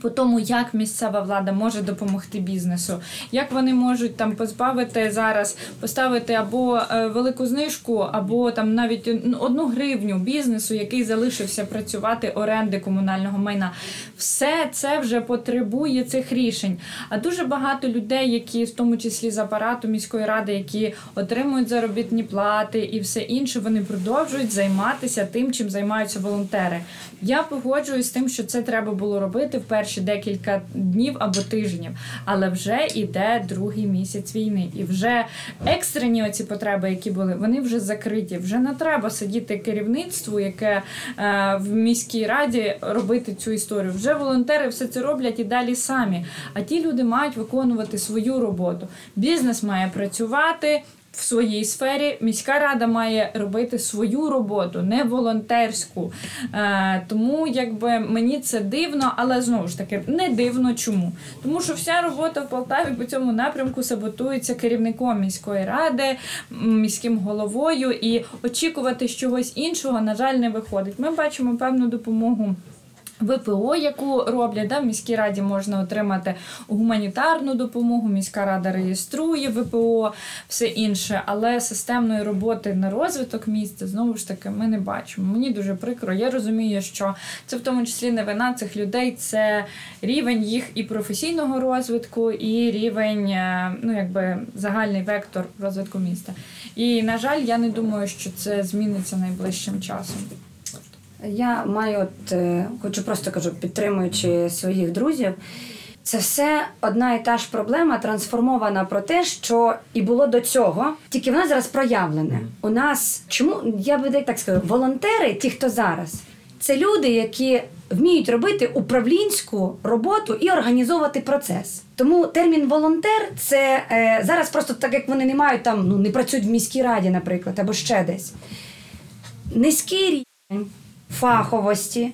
По тому, як місцева влада може допомогти бізнесу, як вони можуть там позбавити зараз, поставити або е, велику знижку, або там навіть одну гривню бізнесу, який залишився працювати оренди комунального майна. Все це вже потребує цих рішень. А дуже багато людей, які в тому числі з апарату міської ради, які отримують заробітні плати і все інше, вони продовжують займатися тим, чим займаються волонтери. Я погоджуюсь з тим, що це треба було робити в перші декілька днів або тижнів, але вже йде другий місяць війни, і вже екстрені оці потреби, які були, вони вже закриті. Вже не треба сидіти керівництву, яке е, в міській раді робити цю історію. Вже волонтери все це роблять і далі самі. А ті люди мають виконувати свою роботу. Бізнес має працювати в своїй сфері міська рада має робити свою роботу, не волонтерську. Е, Тому якби мені це дивно, але знову ж таки не дивно. Чому? Тому що вся робота в Полтаві по цьому напрямку саботується керівником міської ради, міським головою, і очікувати чогось іншого, на жаль, не виходить. Ми бачимо певну допомогу. ВПО, яку роблять, да, в міській раді можна отримати гуманітарну допомогу. Міська рада реєструє ВПО, все інше, але системної роботи на розвиток міста знову ж таки ми не бачимо. Мені дуже прикро. Я розумію, що це в тому числі не вина цих людей, це рівень їх і професійного розвитку, і рівень, е, ну якби загальний вектор розвитку міста. І на жаль, я не думаю, що це зміниться найближчим часом. Я маю, от е, хочу просто кажу, підтримуючи своїх друзів. Це все одна і та ж проблема трансформована про те, що і було до цього, тільки вона зараз проявлене. У нас чому я би так скажу, волонтери, ті, хто зараз, це люди, які вміють робити управлінську роботу і організовувати процес. Тому термін волонтер це е, зараз просто так, як вони не мають там, ну не працюють в міській раді, наприклад, або ще десь. Низький рівень фаховості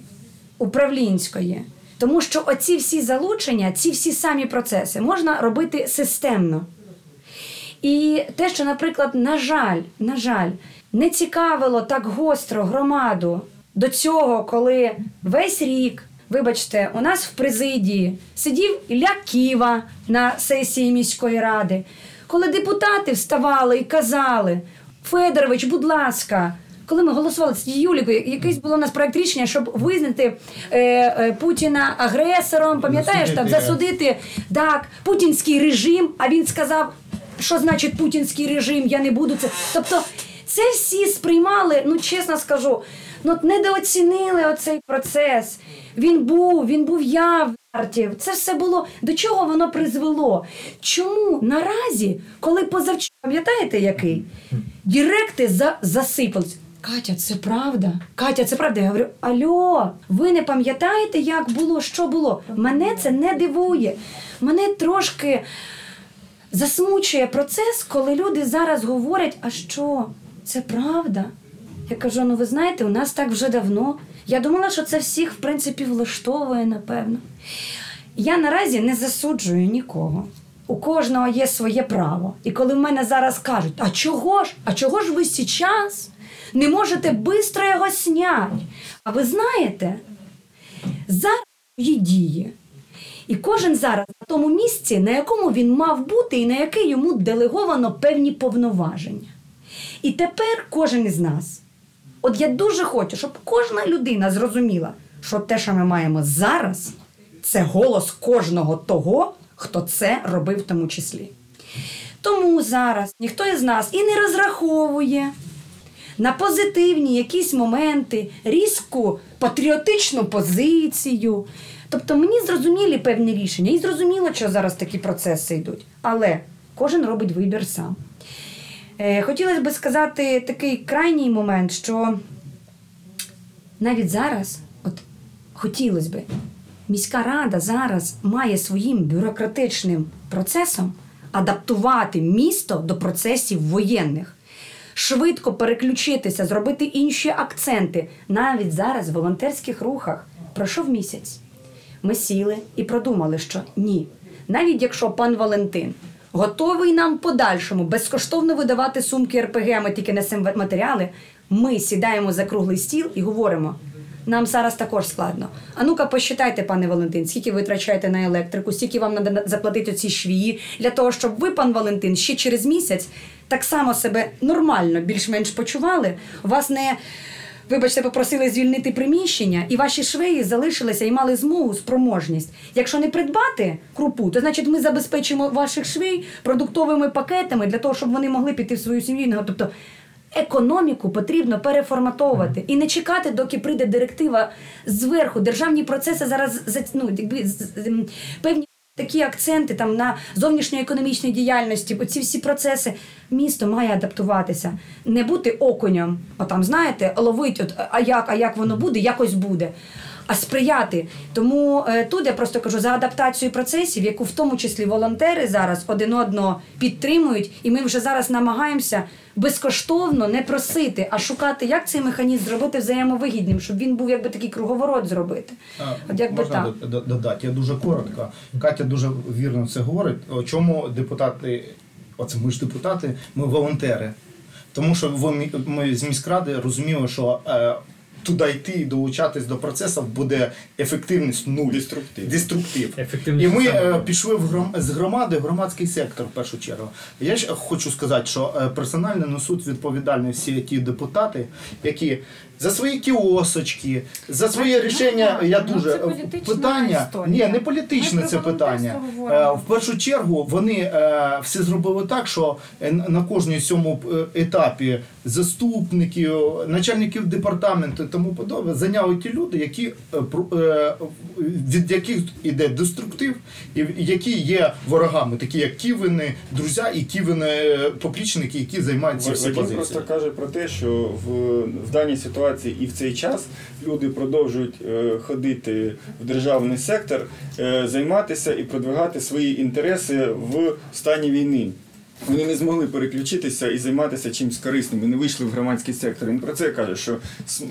управлінської. Тому що оці всі залучення, ці всі самі процеси можна робити системно. І те, що, наприклад, на жаль, на жаль, не цікавило так гостро громаду до цього, коли весь рік, вибачте, у нас в президії сидів Ілля Ківа на сесії міської ради, коли депутати вставали і казали: Федорович, будь ласка, коли ми голосували з Юлікою, якийсь було у нас проект рішення, щоб визнати е, е, Путіна агресором, пам'ятаєш там засудити так, путінський режим. А він сказав, що значить путінський режим, я не буду це. Тобто, це всі сприймали, ну чесно скажу, ну недооцінили оцей процес. Він був, він був явартів. Це все було до чого воно призвело? Чому наразі, коли позавчора, пам'ятаєте який? Діректи за, засипались. Катя, це правда. Катя, це правда. Я говорю: Альо, ви не пам'ятаєте, як було, що було? Мене це не дивує. Мене трошки засмучує процес, коли люди зараз говорять, а що? Це правда? Я кажу: ну ви знаєте, у нас так вже давно. Я думала, що це всіх, в принципі, влаштовує, напевно. Я наразі не засуджую нікого. У кожного є своє право. І коли в мене зараз кажуть, а чого ж? А чого ж ви зараз не можете швидко його зняти? А ви знаєте, зараз є дії. І кожен зараз на тому місці, на якому він мав бути, і на яке йому делеговано певні повноваження. І тепер кожен із нас. От я дуже хочу, щоб кожна людина зрозуміла, що те, що ми маємо зараз, це голос кожного того, хто це робив в тому числі. Тому зараз ніхто із нас і не розраховує на позитивні якісь моменти, різку патріотичну позицію. Тобто мені зрозумілі певні рішення, і зрозуміло, що зараз такі процеси йдуть. Але кожен робить вибір сам. Е, Хотілося б сказати такий крайній момент, що навіть зараз, от хотілося б, міська рада зараз має своїм бюрократичним процесом адаптувати місто до процесів воєнних. Швидко переключитися, зробити інші акценти. Навіть зараз в волонтерських рухах пройшов місяць. Ми сіли і продумали, що ні. Навіть якщо пан Валентин готовий нам подальшому безкоштовно видавати сумки РПГ, ми тільки несемо матеріали, ми сідаємо за круглий стіл і говоримо. Нам зараз також складно. А ну-ка, посчитайте, пане Валентин, скільки ви витрачаєте на електрику, скільки вам треба заплатити ці швії, для того, щоб ви, пан Валентин, ще через місяць так само себе нормально, більш-менш почували. Вас не. Вибачте, попросили звільнити приміщення, і ваші швеї залишилися і мали змогу, спроможність. Якщо не придбати крупу, то значить ми забезпечимо ваших швей продуктовими пакетами для того, щоб вони могли піти в свою сім'ю. Тобто економіку потрібно переформатовувати і не чекати, доки прийде директива зверху. Державні процеси зараз за- ну, певні. Такі акценти там на зовнішньоекономічній діяльності, ці всі процеси. Місто має адаптуватися, не бути оконем, а там, знаєте, ловить, от, а як, а як воно буде, якось буде. А сприяти. Тому е, тут я просто кажу за адаптацію процесів, яку в тому числі волонтери зараз один одного підтримують, і ми вже зараз намагаємося безкоштовно не просити, а шукати, як цей механізм зробити взаємовигідним, щоб він був якби такий круговорот зробити. От якби Можна так. до- до- додати? Я дуже коротко. Катя дуже вірно це говорить. О, Чому депутати, оце ми ж депутати, ми волонтери. Тому що ми з міськради розуміли, що е, туди йти і долучатись до процесу буде ефективність нуль. Деструктив. Деструктив. Ефективність І ми е, пішли в гром... з громади в громадський сектор в першу чергу. Я ж хочу сказати, що е, персонально несуть відповідальність всі ті депутати, які за свої кіосочки, за своє рішення. Я ну, дуже це питання. історія. Ні, не політичне Ми це питання. Е, В першу чергу вони е, все зробили так, що е, на кожній цьому е, етапі заступників, начальників департаменту і тому подобне зайняли ті люди, які е, е, від яких іде деструктив, і які є ворогами, такі як ківини, друзі і ківини е, поплічники, які займаються всі позиції. просто каже про те, що в, в даній ситуації і в цей час люди продовжують е, ходити в державний сектор, е, займатися і продвигати свої інтереси в стані війни. Вони не змогли переключитися і займатися чимось корисним, і не вийшли в громадський сектор. Він про це каже, що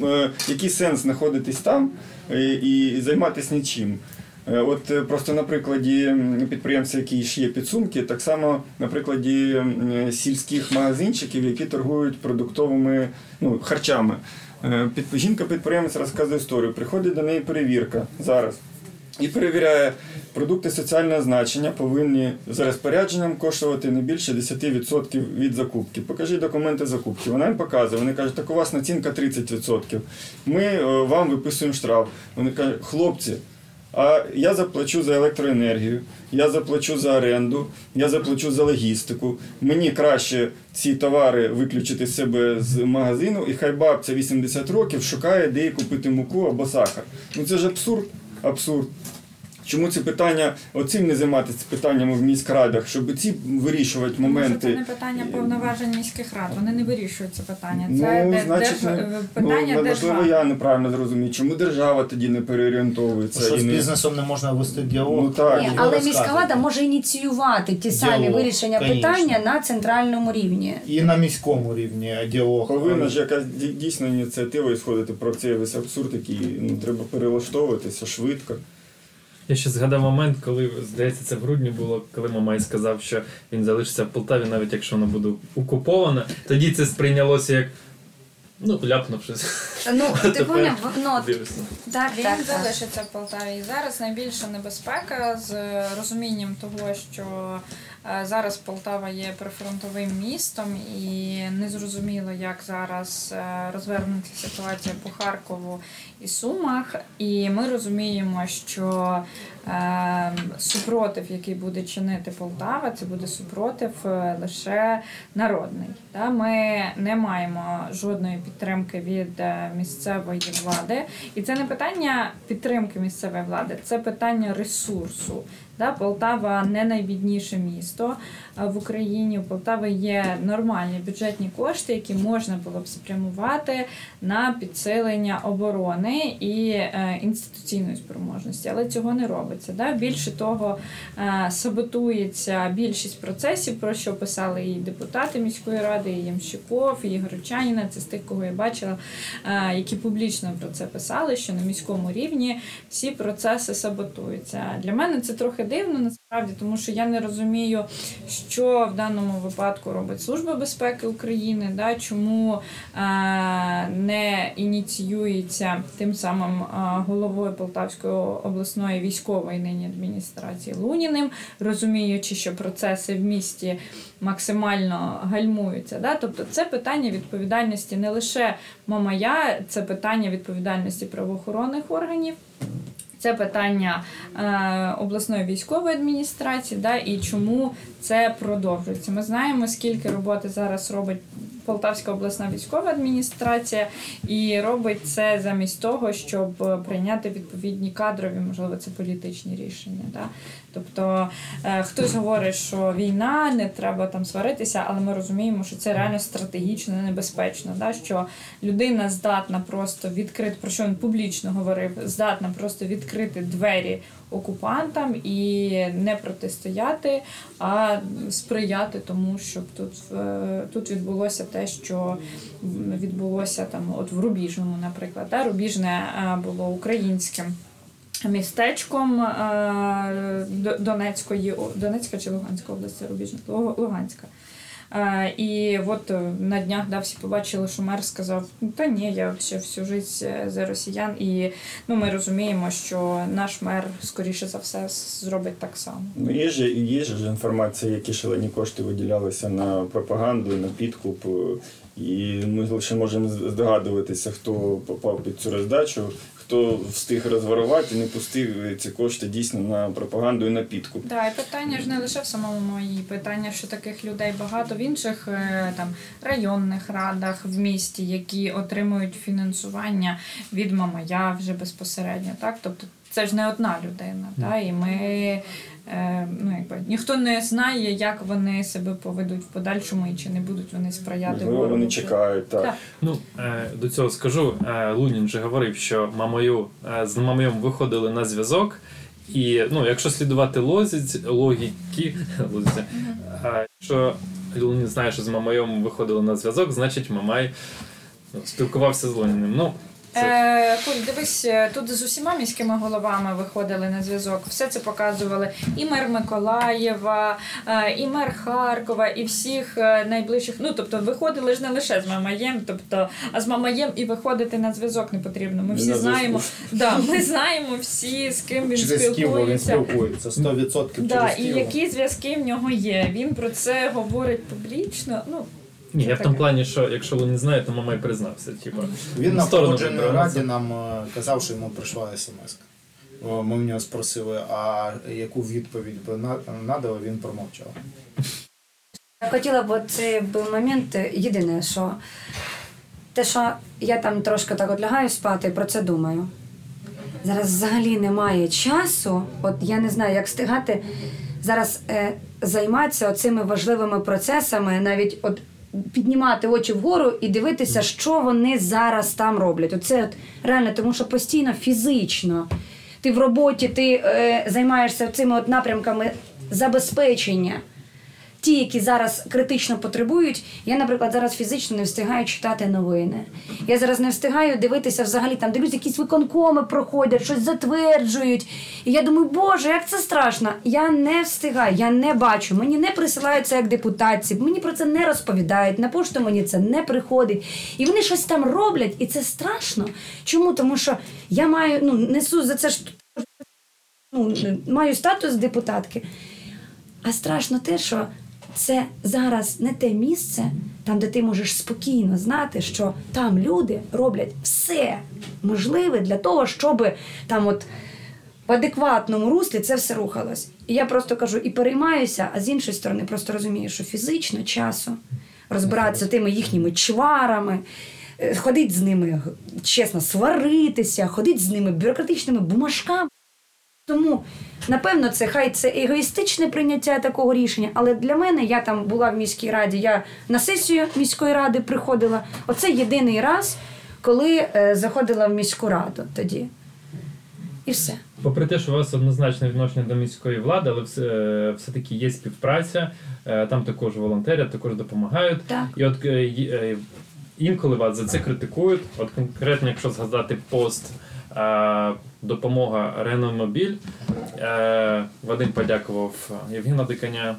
е, який сенс знаходитись там і займатися нічим. От просто на прикладі м, підприємця, який шиє підсумки, так само на прикладі сільських магазинчиків, які торгують продуктовими ну, харчами. Е, Під, жінка-підприємець розказує історію. Приходить до неї перевірка зараз і перевіряє, продукти соціального значення повинні за розпорядженням коштувати не більше 10% від закупки. Покажіть документи закупки. Вона їм показує. Вони кажуть, так у вас націнка 30%. Ми е, вам виписуємо штраф. Вони кажуть, хлопці. А я заплачу за електроенергію, я заплачу за оренду, я заплачу за логістику. Мені краще ці товари виключити з себе з магазину, і хай бабця 80 років шукає, де їй купити муку або сахар. Ну це ж абсурд. Абсурд. Чому ці питання, оцим не займатися питаннями в міськрадах, щоб ці вирішувати Тому що моменти. це не питання повноважень міських рад. Вони не вирішують це питання. Це Ну, де- значить, держ- не- ну, питання можливо, держави. я неправильно зрозумів. Чому держава тоді не переорієнтовується? Що і з бізнесом не можна вести діалог. Ну, так. Ні, але міська влада може ініціювати ті самі вирішення конечно. питання на центральному рівні. І на міському рівні діалог. Повинна ж якась ді- дійсно ініціатива ісходити про цей весь абсурд, який ну, треба перелаштовуватися швидко. Я ще згадав момент, коли, здається, це в грудні було, коли Мамай сказав, що він залишиться в Полтаві, навіть якщо воно буде окуповане. Тоді це сприйнялося як ну, ляпнув щось. Ну, ти поняв, ну, так, Він так, так. залишиться в Полтаві. І зараз найбільша небезпека з розумінням того, що е, зараз Полтава є прифронтовим містом, і незрозуміло, як зараз е, розвернеться ситуація по Харкову і Сумах. І ми розуміємо, що е, супротив, який буде чинити Полтава, це буде супротив е, лише народний. Та Ми не маємо жодної підтримки від е, місцевої влади. І це не питання підтримки місцевої влади, це питання ресурсу. Да? Полтава не найбідніше місто. місто в Україні. У Полтави є нормальні бюджетні кошти, які можна було б спрямувати на підсилення оборони і е, інституційної спроможності, але цього не робиться. Да? Більше того, е, саботується більшість процесів, про що писали і депутати міської ради, і Ямщиков, і Горочаніна. Це з тих, кого я бачила, е, які публічно про це писали, що на міському рівні всі процеси саботуються. Для мене це трохи дивно насправді, тому що я не розумію, що в даному випадку робить Служба безпеки України, да, чому е, не ініціюється тим самим головою Полтавської обласної військової нині адміністрації Луніним, розуміючи, що процеси в місті максимально гальмуються. Да? Тобто це питання відповідальності не лише Мамая, це питання відповідальності правоохоронних органів. Це питання е, обласної військової адміністрації, да, і чому це продовжується. Ми знаємо, скільки роботи зараз робить Полтавська обласна військова адміністрація, і робить це замість того, щоб прийняти відповідні кадрові, можливо, це політичні рішення. Да? Тобто е, хтось говорить, що війна, не треба там сваритися, але ми розуміємо, що це реально стратегічно небезпечно. Да? Що людина здатна просто відкрити, про що він публічно говорив, здатна просто відкрити двері окупантам і не протистояти, а сприяти тому, щоб тут е, тут відбулося те, що відбулося там, от в Рубіжному, наприклад. Да? Рубіжне е, було українським. Містечком е, Донецької Донецька чи Луганська області Рубіжна Луганська. І от е, на днях да, всі побачили, що мер сказав: «Ну, та ні, я ще всю життя за росіян. І ну, ми розуміємо, що наш мер, скоріше за все, зробить так само. Ну, Є ж є ж інформація, які шалені кошти виділялися на пропаганду, на підкуп. І ми лише можемо здогадуватися, хто попав під цю роздачу, хто встиг розворувати, не пустив ці кошти дійсно на пропаганду і на підкуп. Так, і питання ж не лише в самому моїй питання, що таких людей багато в інших е, там районних радах в місті, які отримують фінансування від Мамая вже безпосередньо. Так, тобто це ж не одна людина. Так? І ми ну, якби ніхто не знає, як вони себе поведуть в подальшому і чи не будуть вони сприяти ворогу. Вони чекають, так. так. Ну, е, До цього скажу, е, Лунін вже говорив, що мамою, з мамою виходили на зв'язок. І ну, якщо слідувати лозіць, логіки, лозіці, якщо Лунін знає, що з мамою виходили на зв'язок, значить Мамай ну, спілкувався з Луніним. Ну, Е, Коль, дивись, е, тут з усіма міськими головами виходили на зв'язок. Все це показували і мер Миколаєва, е, і мер Харкова, і всіх е, найближчих. Ну тобто виходили ж не лише з Мамаєм, тобто, а з Мамаєм і виходити на зв'язок не потрібно. Ми всі знаємо, да, ми знаємо всі, з ким він через спілкується. він спілкується 100% да, через і які зв'язки в нього є. Він про це говорить публічно. Ну ні, я в тому плані, що якщо не знаєте, то мама й признався. Типу, Він на погодженій раді нам е, казав, що йому прийшла смс. Ми в нього спросили, а яку відповідь би надали, він промовчав. Я хотіла б цей момент єдине, що те, що я там трошки так от лягаю спати, про це думаю. Зараз взагалі немає часу, от я не знаю, як встигати зараз е, займатися цими важливими процесами, навіть от піднімати очі вгору і дивитися, що вони зараз там роблять. Оце от реально, тому що постійно фізично ти в роботі ти е, займаєшся цими от напрямками забезпечення ті, які зараз критично потребують. Я, наприклад, зараз фізично не встигаю читати новини. Я зараз не встигаю дивитися взагалі там, дивлюсь, якісь виконкоми проходять, щось затверджують. І я думаю, Боже, як це страшно! Я не встигаю, я не бачу. Мені не присилають це як депутатці, мені про це не розповідають. На пошту мені це не приходить. І вони щось там роблять, і це страшно. Чому? Тому що я маю ну несу за це ж ну, маю статус депутатки. А страшно те, що це зараз не те місце, там, де ти можеш спокійно знати, що там люди роблять все можливе для того, щоб там от в адекватному руслі це все рухалось. І я просто кажу і переймаюся, а з іншої сторони, просто розумію, що фізично часу розбиратися тими їхніми чварами. Е, ходить з ними чесно сваритися, ходить з ними бюрократичними бумажками. Тому, напевно, це хай це егоїстичне прийняття такого рішення, але для мене я там була в міській раді, я на сесію міської ради приходила. Оце єдиний раз, коли е, заходила в міську раду тоді. І все. Попри те, що у вас однозначне відношення до міської влади, але все, е, все-таки є співпраця, е, там також волонтерять, також допомагають. Так. І от е, е, інколи вас за це критикують. От конкретно, якщо згадати пост е, допомога Реномобіль, е, Вадим подякував Євгена Диканя,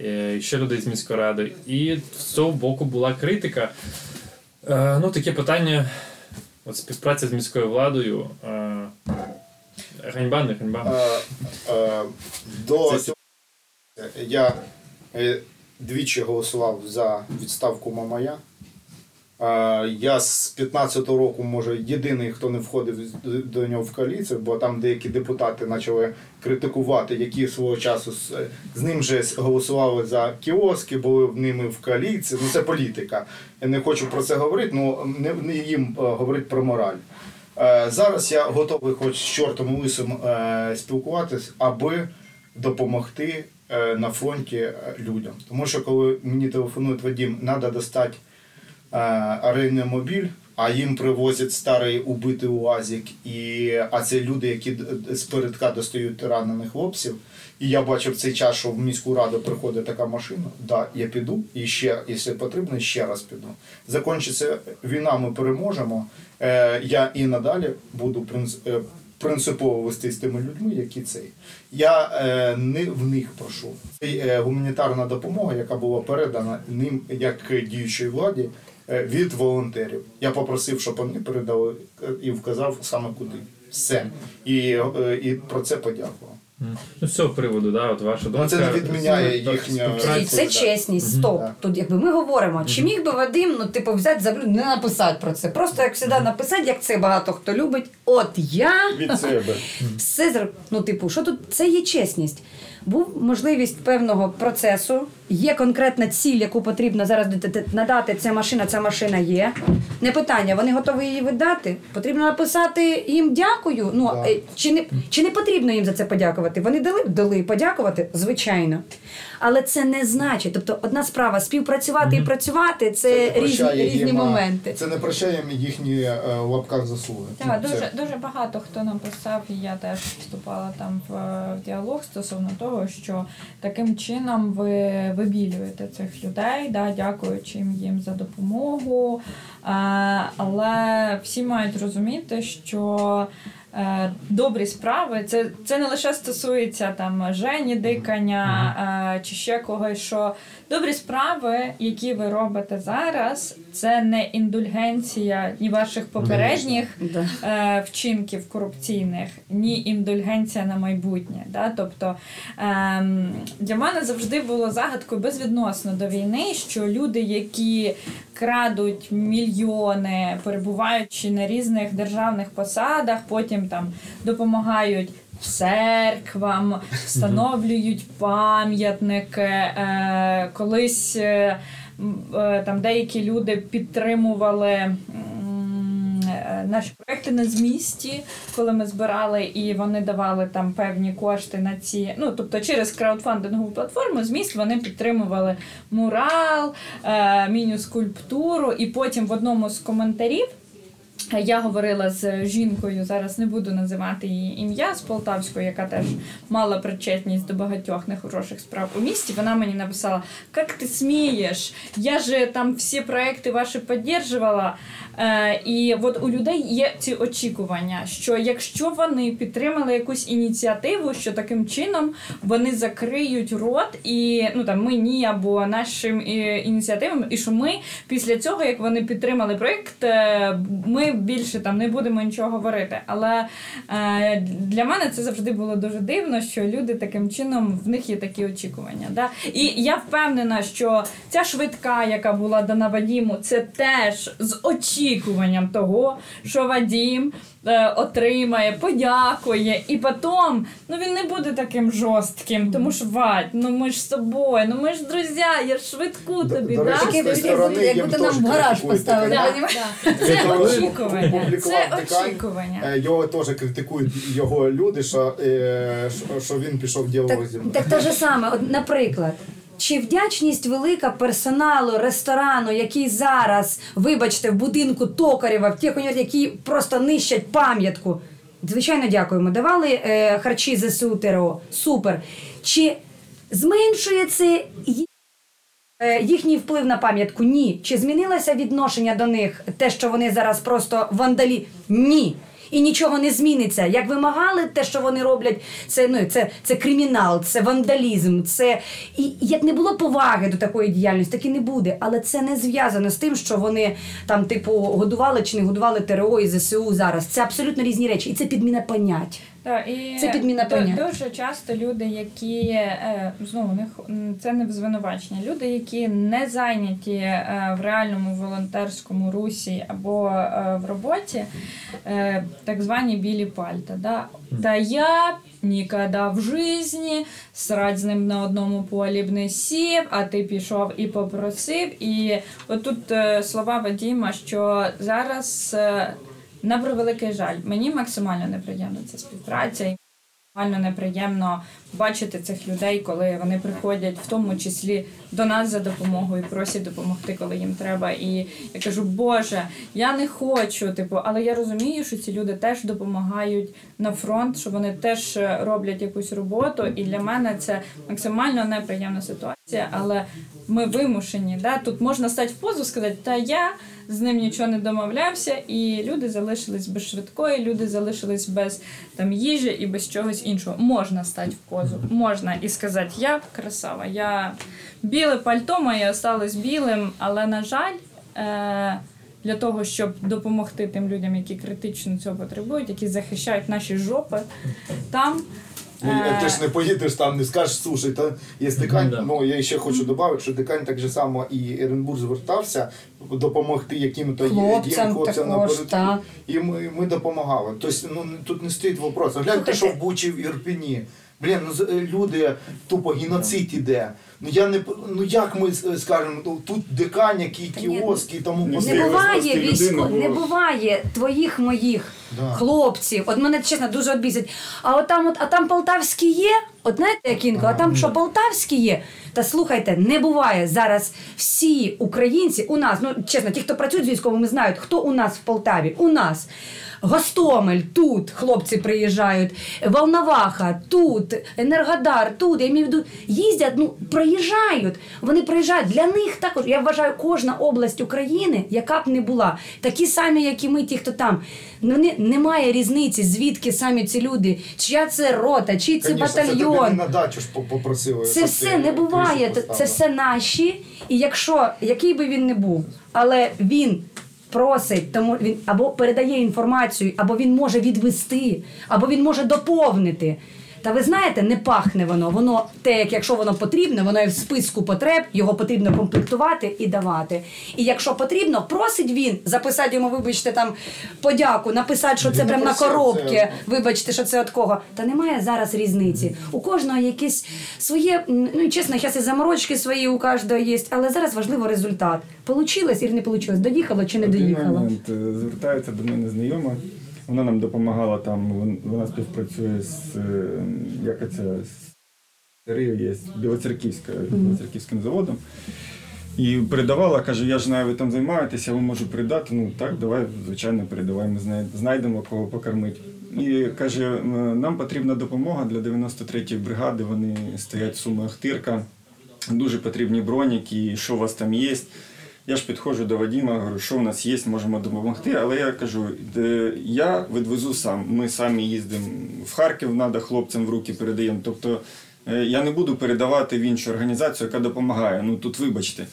е, і ще людей з міської ради. І з цього боку була критика. Е, ну, таке питання. От співпраця з міською владою. Е, ганьба, не ганьба. Е, е, До Це- цього я е, двічі голосував за відставку Мамая. Я з 15-го року, може, єдиний, хто не входив до нього в коаліцію, бо там деякі депутати почали критикувати, які свого часу з, з ним же голосували за кіоски, були в ними в коаліції. Ну це політика. Я не хочу про це говорити, ну не, не їм е, говорити про мораль. Е, Зараз я готовий хоч з чортом лисим е, спілкуватись, аби допомогти на фронті людям. Тому що коли мені телефонують Вадим, треба достати е, а їм привозять старий убитий УАЗик, і, а це люди, які з передка достають ранених хлопців. І я бачив цей час, що в міську раду приходить така машина. Да, я піду і ще, якщо потрібно, ще раз піду. Закінчиться війна, ми переможемо. Е, я і надалі буду е, принципово вести з тими людьми, які цей. Я е, не в них прошу. Це е, гуманітарна допомога, яка була передана ним як діючій владі від волонтерів. Я попросив, щоб вони передали е, і вказав саме куди. Все. І, е, і про це подякував. Ну, з цього приводу, да, от ваша думка. це не відміняє їхнє- це чесність, стоп. Тут якби ми говоримо, чи міг би Вадим, ну типу, взяти за не написати про це. Просто як завжди написати, як це багато хто любить. От я Від себе. все зр... ну, типу, що тут це є чесність. Був можливість певного процесу, є конкретна ціль, яку потрібно зараз надати. Ця машина, ця машина є. Не питання, вони готові її видати. Потрібно написати їм дякую. Ну Да. е, чи не чи не потрібно їм за це подякувати? Вони дали дали подякувати, звичайно. Але це не значить. Тобто, одна справа співпрацювати і працювати це, не різні, їм, моменти. Це не прощає їхні е, в лапках заслуги. Так, Це- дуже, дуже багато хто написав, і я теж вступала там в, в діалог стосовно того, що таким чином ви вибілюєте цих людей, да, дякуючи їм їм за допомогу. Е, але всі мають розуміти, що е, добрі справи це, це не лише стосується там Жені дикання е, чи ще когось, що добрі справи, які ви робите зараз, це не індульгенція ні ваших попередніх е, вчинків корупційних, ні індульгенція на майбутнє. Да? Тобто ем, для мене завжди було загадкою безвідносно до війни, що люди, які крадуть мільйони, перебуваючи на різних державних посадах, потім там допомагають. Церквам встановлюють пам'ятники. Е, колись е, е, там деякі люди підтримували наші проекти на змісті, коли ми збирали, і вони давали там певні кошти на ці. Ну тобто через краудфандингову платформу зміст вони підтримували мурал, е, міні-скульптуру, і потім в одному з коментарів. Я говорила з жінкою, зараз не буду називати її ім'я з Полтавської, яка теж мала причетність до багатьох нехороших справ у місті. Вона мені написала: Як ти смієш? Я же там всі проекти ваші підтримувала. Е, і от у людей є ці очікування, що якщо вони підтримали якусь ініціативу, що таким чином вони закриють рот, і ну там ми ні або нашим е, ініціативам, і що ми після цього, як вони підтримали проект, е, ми більше там не будемо нічого говорити. Але е, для мене це завжди було дуже дивно, що люди таким чином в них є такі очікування. Да? І я впевнена, що ця швидка, яка була дана Вадіму, це теж з очікуванням очікуванням того, що Вадім е, отримає, подякує, і потім ну він не буде таким жорстким, тому що Вадь, ну ми ж з тобою, ну ми ж друзі, я ж швидку тобі до речі, да? з тієї сторони як їм будто теж нам в гараж критикують поставили. Да, понімаєш? да. Це очікування. Це очікування. Е, Його теж критикують його люди, що, е, що- що він пішов Так, діалог зі мною. так те ж саме, От, наприклад. Чи вдячність велика персоналу ресторану, який зараз, вибачте, в будинку Токарєва, в тих, які просто нищать пам'ятку? Звичайно, дякуємо. Давали е, харчі ЗСУ ТРО. Супер. Чи зменшує це ї- е, їхній вплив на пам'ятку? Ні. Чи змінилося відношення до них? Те, що вони зараз просто вандалі? Ні. І нічого не зміниться. Як вимагали те, що вони роблять, це ну це, це кримінал, це вандалізм, це і як не було поваги до такої діяльності, так і не буде. Але це не зв'язано з тим, що вони там, типу, годували чи не годували ТРО і ЗСУ зараз. Це абсолютно різні речі, і це підміна понять. Так, і Це підміна понять. Дуже часто люди, які е, знову не х- це не в звинувачення. Люди, які не зайняті е, в реальному волонтерському русі або е, в роботі, так звані білі пальта. Да? Та я ніколи в житті срать з ним на одному полі б не сів, а ти пішов і попросив. І отут слова Вадіма, що зараз. На превеликий жаль, мені максимально неприємна ця співпраця. Максимально неприємно бачити цих людей, коли вони приходять, в тому числі до нас за допомогою, просять допомогти, коли їм треба. І я кажу, Боже, я не хочу, типу, але я розумію, що ці люди теж допомагають на фронт, що вони теж роблять якусь роботу. І для мене це максимально неприємна ситуація, але ми вимушені. Да? Тут можна стати в позу, сказати, та я з ним нічого не домовлявся, і люди залишились без швидкої, люди залишились без там їжі і без чогось іншого. Можна стати в позу, можна і сказати, я красава, я біле пальто моє осталось білим, але на жаль. Е- для того, щоб допомогти тим людям, які критично цього потребують, які захищають наші жопи, там Ну, Е. Ти ж не поїдеш там, не скажеш, слушай, та є дикань. Ну, да. Ну я ще хочу додати, що дикань так же само і Еренбург звертався допомогти яким-то є- Хлопцям хлопцям також, напередку. так. І ми, ми допомагали. Тобто, ну не- тут не стоїть вопрос. Гляньте, що в Бучі в Ірпіні. Блін, ну з- е, люди тупо геноцид іде. Ну я не ну як ми е, скажемо, ну тут дикань, який кіоски і тому не Не буває військо, не буває твоїх моїх Да. хлопців. От мене чесно дуже обісить. А от там, от, а там полтавські є. От знаєте, як інколи, а там що полтавські є. Та слухайте, не буває зараз всі українці у нас, ну чесно, ті, хто працюють з військовими, знають, хто у нас в Полтаві. У нас. Гостомель, тут хлопці приїжджають, Волноваха, тут, Енергодар, тут. Я маю в виду, їздять, ну проїжджають. Вони приїжджають. Для них також, я вважаю, кожна область України, яка б не була, такі самі, як і ми, ті, хто там. Ну, не, немає різниці, звідки самі ці люди, чия це рота, чий це батальйон. на дачу ж попросили. Це все не буває. Це все наші. І якщо який би він не був, але він просить, тому він або передає інформацію, або він може відвести, або він може доповнити. Та ви знаєте, не пахне воно. Воно те, як якщо воно потрібно, воно є в списку потреб, його потрібно комплектувати і давати. І якщо потрібно, просить він записати йому, вибачте, там подяку, написати, що це прям на коробки. Вибачте, що це від кого. Та немає зараз різниці. У кожного якесь своє, ну і чесно, зараз і заморочки свої у кожного є, але зараз важливо результат. Получилось і не получилось, доїхало чи не доїхало. Е, Звертається до мене знайома. Вона нам допомагала там, вона співпрацює з е, як це є Білоцерківська, Білоцерківським заводом. І передавала, каже, я ж знаю, ви там займаєтеся, ви можу передати. Ну так, давай, звичайно, передавай, ми знайдемо кого покормити. І каже, нам потрібна допомога для 93-ї бригади. Вони стоять в Суми Ахтирка. Дуже потрібні броніки, що у вас там є. Я ж підходжу до Вадима, говорю, що в нас є, можемо допомогти. Але я кажу, я відвезу сам. Ми самі їздимо в Харків, треба хлопцям в руки передаємо. Тобто е, я не буду передавати в іншу організацію, яка допомагає. Ну тут вибачте.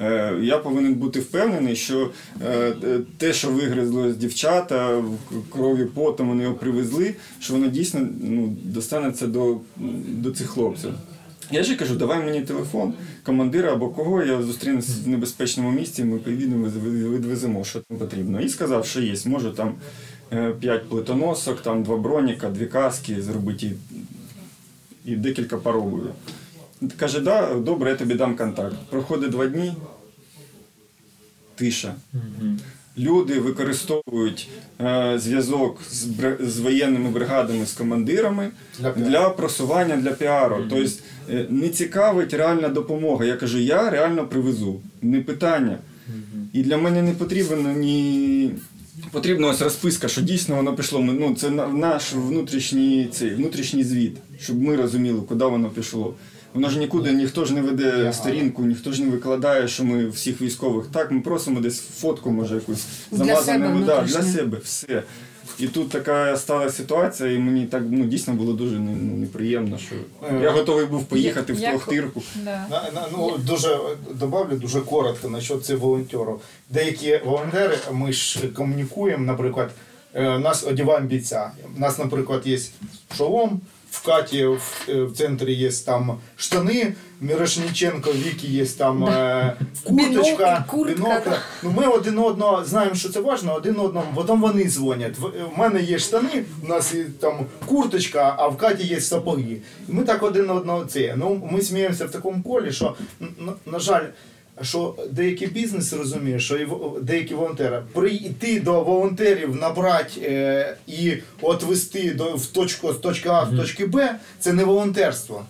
Е, Я повинен бути впевнений, що е, те, що вигризло з дівчата, крові потом вони його привезли, що воно дійсно ну, достанеться до, до цих хлопців. Я ж кажу, давай мені телефон командира або кого, я зустрінуся в небезпечному місці, ми поїдемо, відвеземо, відвеземо, що там потрібно. І сказав, що є, можу там 5 плитоносок, там два броніка, дві каски зробити і, і декілька паровою. Каже, да, добре, я тобі дам контакт. Проходить два дні, тиша. Люди використовують е, зв'язок з, бр- з воєнними бригадами, з командирами Для для, просування для піару. Тобто е, не цікавить реальна допомога. Я кажу, я реально привезу, не питання. І для мене не потрібно ні. Потрібна ось розписка, що дійсно воно пішло. Ми- Ну, це наш внутрішній, цей, внутрішній звіт, щоб ми розуміли, куди воно пішло. Воно ж нікуди, ніхто ж не веде сторінку, ніхто ж не викладає, що ми всіх військових. Так, ми просимо десь фотку, може, якусь Для замазану. себе да, для себе, все. І тут така стала ситуація, і мені так ну, дійсно було дуже ну, неприємно, що Е, я готовий був поїхати в Трохтирку. Да. На, на, ну, дуже добавлю дуже коротко насчет цих волонтерів. Деякі волонтери, ми ж комунікуємо, наприклад, е, нас одягаємо бійця. У нас, наприклад, є шолом, в Каті в, е, в центрі є там штани, Мірошніченко, Вікі є там е, курточка, Бінокль, куртка, бінокль. да. Ну ми один одного знаємо, що це важливо, один одному, потім вони дзвонять. В в мене є штани, у нас є там курточка, а в Каті є сапоги. І ми так один одного це. Ну ми сміємося в такому колі, що на, на жаль. Що деякі бізнеси розуміють, що і деякі волонтери прийти до волонтерів, набрати е, і отвести до в точку з точки А в точки Б, це не волонтерство.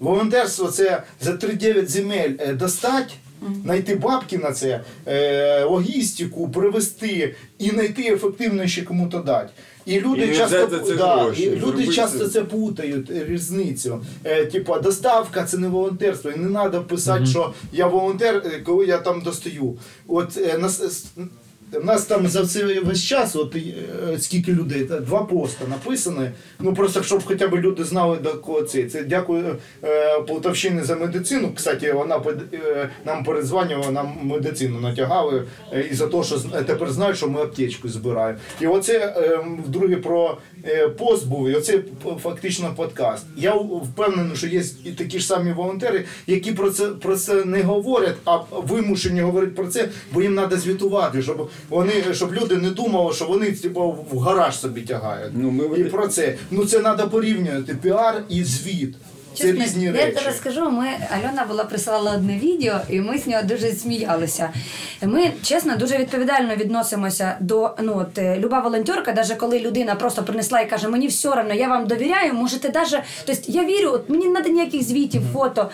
Волонтерство це за 3-9 земель е, достать, знайти бабки на це, е, логістику, привезти і знайти ефективно ще кому-то дати. І люди І часто, за це да, гроші, і люди зробити часто це. путають е, різницю. Е, Типу, доставка це не волонтерство. І не треба писати, що я волонтер, е, коли я там достаю. От е, нас. У нас там за цей весь час, от е, скільки людей, два поста написані. Ну просто щоб хоча б люди знали до кого це. Це дякую е, Полтавщині за медицину. Кстати, вона е, нам передзванювала, нам медицину натягали е, і за те, що тепер знають, що ми аптечку збираємо. І оце е, вдруге про е, пост був, і оце фактично подкаст. Я впевнений, що є і такі ж самі волонтери, які про це про це не говорять, а вимушені говорити про це, бо їм треба звітувати, щоб вони щоб люди не думали, що вони типу, в гараж собі тягають. Ну, ми і про це. Ну це треба порівнювати піар і звіт. Це Чесно, різні я речі. тобі скажу, ми Альона була присилала одне відео, і ми з нього дуже сміялися. Ми чесно дуже відповідально відносимося до ну от е, люба волонтерка, навіть коли людина просто принесла і каже, мені все одно, я вам довіряю, можете даже. Тобто я вірю, от мені не треба ніяких звітів, фото.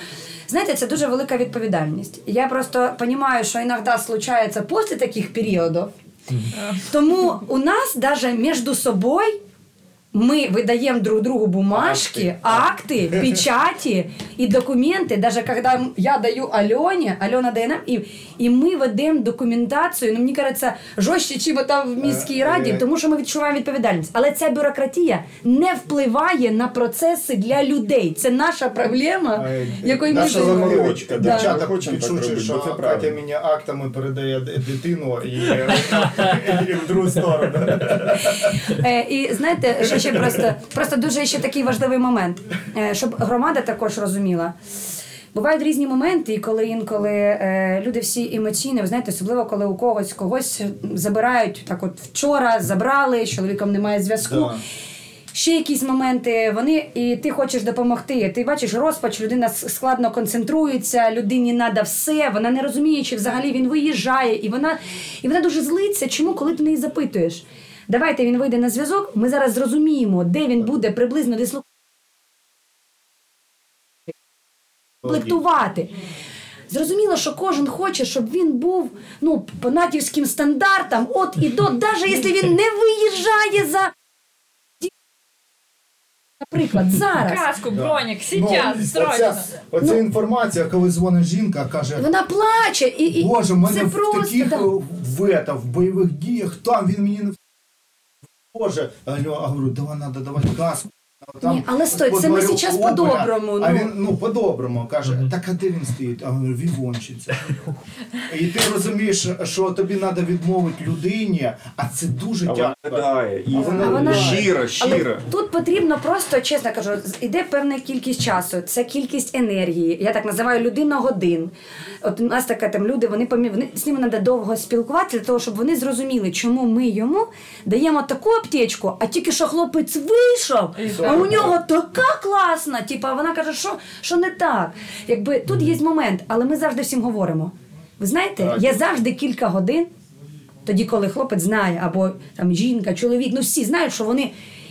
Знаєте, це дуже велика відповідальність. Я просто розумію, що іноді случається після таких періодів. Тому у нас навіть між собою ми видаємо друг другу бумажки, акти, печати і документи. Даже коли я даю Альоні, Альона дає нам, і, і ми ведемо документацію. Ну, мені кажеться, жорстче, чим там в міській Е, раді, е. тому що ми відчуваємо відповідальність. Але ця бюрократія не впливає на процеси для людей. Це наша проблема, Е, якою ми наша живемо. заморочка, да. Дівчата підшучують, робити, що це Катя мені актами передає дитину і, і в другу сторону. Е, і знаєте, що ще просто, просто дуже ще такий важливий момент, е, щоб громада також розуміла. Бувають різні моменти, і коли інколи е, люди всі емоційні, ви знаєте, особливо коли у когось когось забирають так, от вчора забрали, з чоловіком немає зв'язку. Да. Ще якісь моменти, вони і ти хочеш допомогти. Ти бачиш розпач, людина складно концентрується, людині треба все, вона не розуміє, чи взагалі він виїжджає, і вона, і вона дуже злиться. Чому, коли ти неї запитуєш? Давайте він вийде на зв'язок. Ми зараз зрозуміємо, де він буде приблизно дислокувати. Зрозуміло, що кожен хоче, щоб він був ну, по натівським стандартам, от і до, навіть якщо він не виїжджає за. Наприклад, зараз. Каску, бронік, Ну, сейчас, срочно. оця, оця інформація, коли дзвонить жінка, каже, Вона плаче і, і Боже, в мене це в просто таких да. е, в, ета, в бойових діях, там він мені не Боже, а я говорю, давай надо давати каску. Там, Ні, але стой, це ми говорю, зараз опера, по-доброму, А ну. він ну по-доброму каже: так а де він стоїть? А він вівончиться. І ти розумієш, що тобі треба відмовити людині, а це дуже А вона тяжко. і вона вона- щира, Але тут потрібно просто, чесно кажу, іде певна кількість часу, це кількість енергії. Я так називаю людина годин. От у нас така там люди, вони помі... вони з ними треба довго спілкуватися для того, щоб вони зрозуміли, чому ми йому даємо таку аптечку, а тільки що хлопець вийшов, а у нього така класна. Типа вона каже, що, що не так. Якби тут є момент, але ми завжди всім говоримо. Ви знаєте, є завжди кілька годин. Тоді, коли хлопець знає, або там жінка, чоловік, ну всі знають, що вони.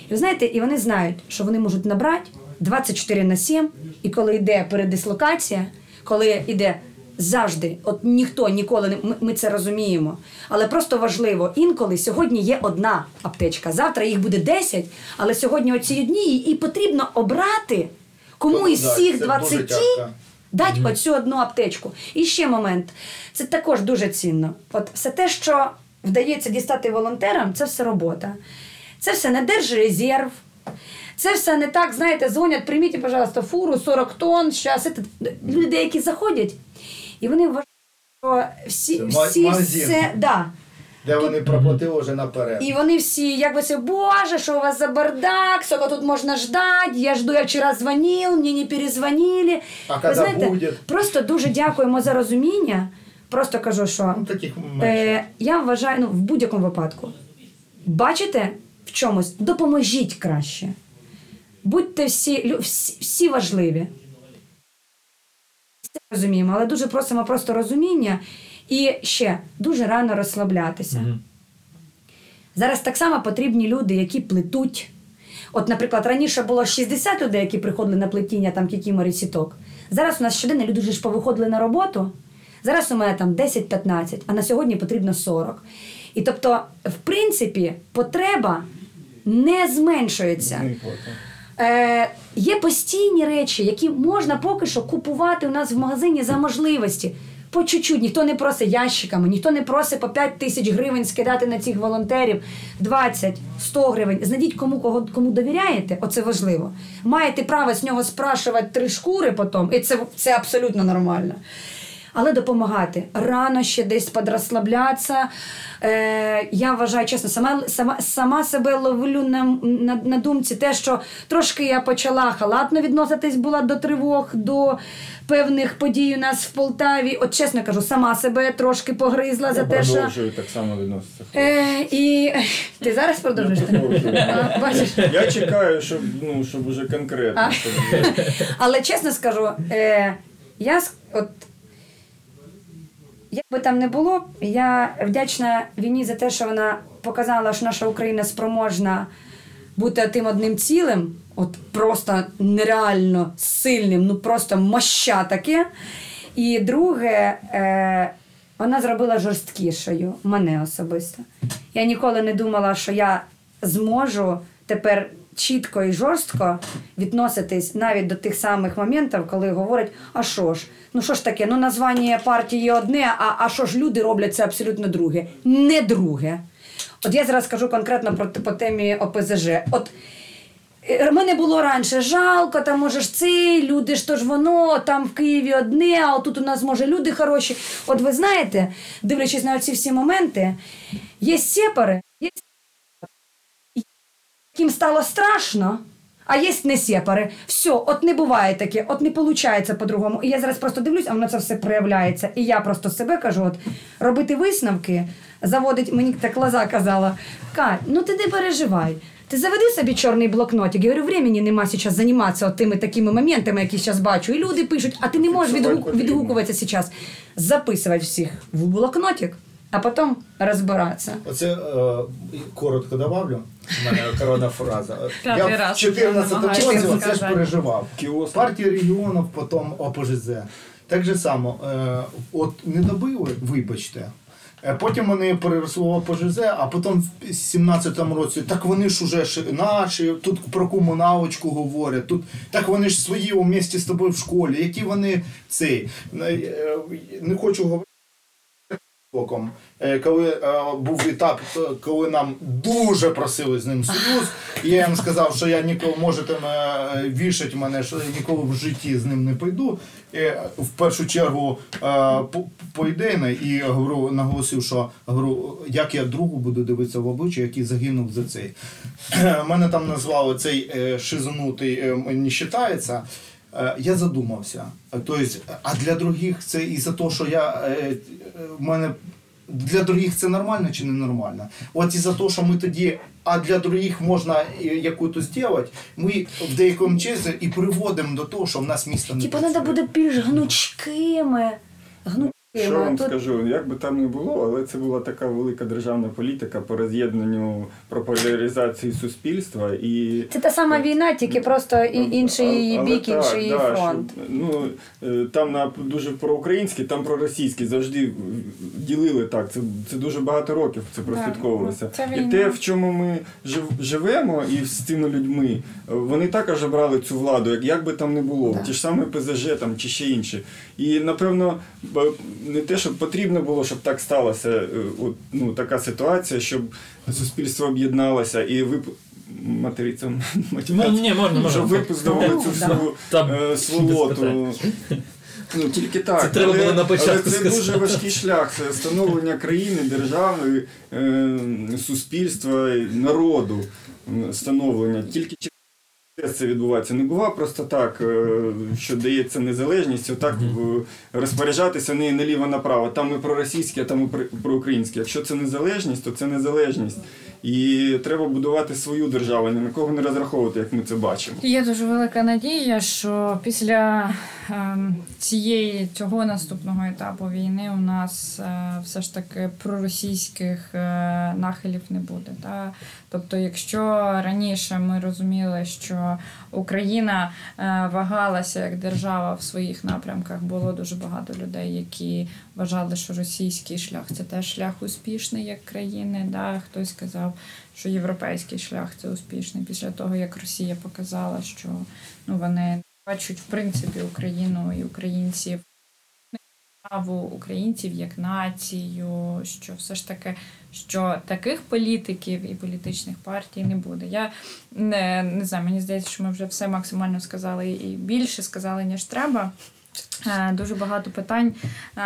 Ви знаєте, і вони знають, що вони можуть набрати 24 на 7, і коли йде передислокація, коли йде завжди, от ніхто ніколи не ми, ми це розуміємо. Але просто важливо, інколи сьогодні є одна аптечка, завтра їх буде 10, але сьогодні оці одні, і, і потрібно обрати, кому із да, всіх це дуже 20 тяжко. Дать оцю одну аптечку. І ще момент. Це також дуже цінно. От все те, що вдається дістати волонтерам, це все робота. Це все не держрезерв. Це все не так, знаєте, дзвонять, прийміть, пожалуйста, фуру 40 тонн. Щас. Люди деякі заходять, і вони вважають, що всі, всі магазин. все. Да. Де вони проплатили вже наперед. І вони всі, як би це, боже, що у вас за бардак, сколько тут можна ждать, я жду, я вчора дзвонив, мені не перезвонили. А Ви коли знаєте, буде? просто дуже дякуємо за розуміння. Просто кажу, що Ну, таких е, я вважаю, ну, в будь-якому випадку. Бачите в чомусь, допоможіть краще. Будьте всі, всі, всі важливі. Розуміємо, але дуже просимо просто розуміння і ще дуже рано розслаблятися. Зараз так само потрібні люди, які плетуть. От, наприклад, раніше було 60 людей, які приходили на плетіння там кікімори сіток. Зараз у нас щоденно люди вже ж повиходили на роботу. Зараз у мене там 10-15, а на сьогодні потрібно 40. І тобто, в принципі, потреба не зменшується. Е, є постійні речі, які можна поки що купувати у нас в магазині за можливості. По чуть-чуть, ніхто не просить ящиками, ніхто не просить по 5 тисяч гривень скидати на цих волонтерів 20, 100 гривень. Знайдіть кому кого кому довіряєте, оце важливо. Маєте право з нього спрашувати три шкури потім, і це, це абсолютно нормально. Але допомагати рано ще десь подрозслаблятися. Е, я вважаю, чесно, сама, сама, сама себе ловлю на, на, на думці те, що трошки я почала халатно відноситись була до тривог, до певних подій у нас в Полтаві. От чесно кажу, сама себе трошки погризла за те, що. Продовжую так само відноситися. Е, і ти зараз продовжуєш? А, Бачиш? Я чекаю, щоб, ну, щоб уже конкретно. А. щоб Але чесно скажу, е, я от. Як би там не було, я вдячна війні за те, що вона показала, що наша Україна спроможна бути тим одним цілим, от просто нереально сильним, ну просто моща таке. І друге, е, вона зробила жорсткішою мене особисто. Я ніколи не думала, що я зможу тепер чітко і жорстко відноситись навіть до тих самих моментів, коли говорять, а що ж, ну що ж таке, ну названня партії одне, а, а що ж люди роблять це абсолютно друге. Не друге. От я зараз скажу конкретно про по темі ОПЗЖ. От е, мене було раніше жалко, там може ж цей, люди ж то ж воно, там в Києві одне, а тут у нас може люди хороші. От ви знаєте, дивлячись на ці всі моменти, є сепари, є яким стало страшно, а є не сепари. Все, от не буває таке, от не виходить по-другому. І я зараз просто дивлюсь, а воно це все проявляється. І я просто себе кажу: от робити висновки, заводить, мені так лоза казала, Кать, ну ти не переживай. Ти заведи собі чорний блокнотик. Я говорю, времени нема зараз займатися тими такими моментами, які зараз бачу. І люди пишуть, а ти не можеш відгук, відгукуватися зараз. Записувати всіх в блокнотик, а потім розбиратися. Оце е, коротко добавлю. У мене коронна фраза. Я в 14 році оце ж переживав. Партія регіонів, потім ОПЖЗ. Так же само, е, от не добили, вибачте. Потім вони переросли в ОПЖЗ, а потім в 17-му році, так вони ж уже ж наші, тут про комуналочку говорять, тут так вони ж свої у місті з тобою в школі, які вони цей. е, Не хочу говорити. Боком, е, коли е, був етап, е, коли нам дуже просили з ним союз, я їм сказав, що я ніколи можете е, вішати мене, що я ніколи в житті з ним не пойду. І в першу чергу е, по- і говорю, наголосив, що говорю, як я другу буду дивитися в обличчя, який загинув за цей. Мене там назвали цей шизонутий не вважається. Е, Я задумався. Тобто, а для других це і за те, що я е, е, в мене для других це нормально чи не нормально? От і за те, що ми тоді, а для других можна якусь зробити, ми в деякому часі і приводимо до того, що в нас місто не Типу, треба буде більш гнучкими. Гнучкими. Що вам Тут скажу, як би там не було, але це була така велика державна політика по роз'єднанню про поляризацію суспільства і Це та сама війна, тільки просто і інший її бік, так, інший її да, фронт. що, ну, е, там на дуже проукраїнський, там проросійський завжди ділили так. Це, це дуже багато років це прослідковувалося. це І те, в чому ми жив- живемо, і з цими людьми, е, вони також обрали цю владу, як, як би там не було, ті ж самі ПЗЖ там, чи ще інші. І напевно, не те, щоб потрібно було, щоб так сталося, е, от, ну, така ситуація, щоб суспільство об'єдналося і вип... Материця, Ну, ні, можна, можна. Щоб випустили Ну, цю всю е, сволоту. Ну, тільки так. Це треба але, було на початку але це сказати. дуже важкий шлях. Це становлення країни, держави, е, суспільства, народу. Становлення. Тільки через це відбувається. Не бува просто так, е, що дається незалежність, отак е, розпоряджатися не наліво направо. Там і проросійські, а там ми про- українське. Якщо це незалежність, то це незалежність. І треба будувати свою державу, ні на кого не розраховувати, як ми це бачимо. Є дуже велика надія, що після ем, цієї цього наступного етапу війни у нас е, все ж таки проросійських е, нахилів не буде. Та? Тобто, якщо раніше ми розуміли, що Україна е, вагалася як держава в своїх напрямках, було дуже багато людей, які вважали, що російський шлях це теж шлях успішний як країни. Да? Хтось сказав, що європейський шлях це успішний після того, як Росія показала, що ну, вони бачать в принципі Україну і українців праву українців як націю, що все ж таки що таких політиків і політичних партій не буде. Я не, не знаю, мені здається, що ми вже все максимально сказали і більше сказали, ніж треба. Е, Дуже багато питань е,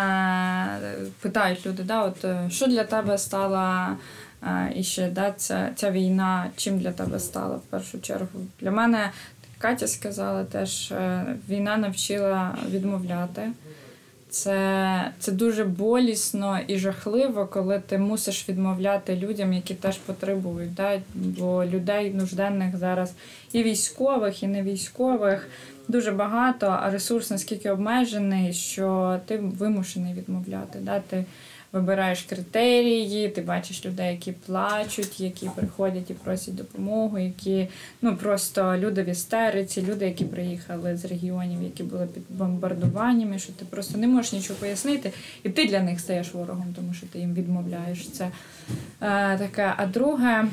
питають люди, да, от, е, що для тебе стала і ще да, ця, ця війна, чим для тебе стала в першу чергу? Для мене Катя сказала теж, війна навчила відмовляти. Це, це дуже болісно і жахливо, коли ти мусиш відмовляти людям, які теж потребують. Да? Бо людей нужденних зараз і військових, і не військових дуже багато, а ресурс наскільки обмежений, що ти вимушений відмовляти. Да? Ти вибираєш критерії, ти бачиш людей, які плачуть, які приходять і просять допомогу, які ну просто люди в істериці, люди, які приїхали з регіонів, які були під бомбардуваннями, що ти просто не можеш нічого пояснити, і ти для них стаєш ворогом, тому що ти їм відмовляєш це. Е, таке. А друге.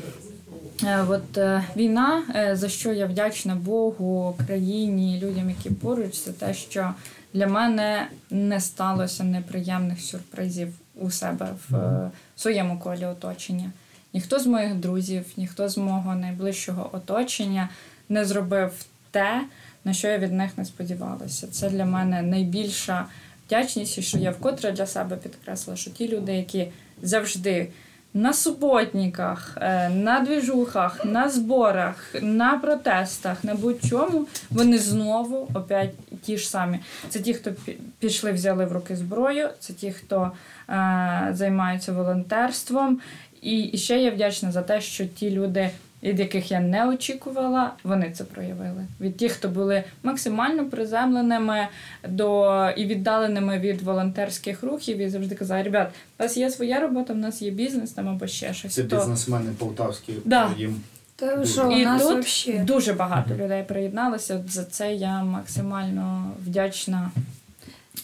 Е, От е, війна, е, за що я вдячна Богу, країні, людям, які поруч, це те, що для мене не сталося неприємних сюрпризів у себе в е, своєму колі оточення. Ніхто з моїх друзів, ніхто з мого найближчого оточення не зробив те, на що я від них не сподівалася. Це для мене найбільша вдячність, і що я вкотре для себе підкреслила, що ті люди, які завжди на суботниках, е, на двіжухах, на зборах, на протестах, на будь-чому, вони знову опять ті ж самі. Це ті, хто пішли, взяли в руки зброю, це ті, хто е, займаються волонтерством. І ще я вдячна за те, що ті люди, від яких я не очікувала, вони це проявили. Від тих, хто були максимально приземленими до і віддаленими від волонтерських рухів, і завжди казали: ребят, у вас є своя робота, в нас є бізнес там або ще щось. Це То- бізнесмени полтавські. Да. Їм То що, і нас тут вообще... дуже багато людей приєдналося. За це я максимально вдячна.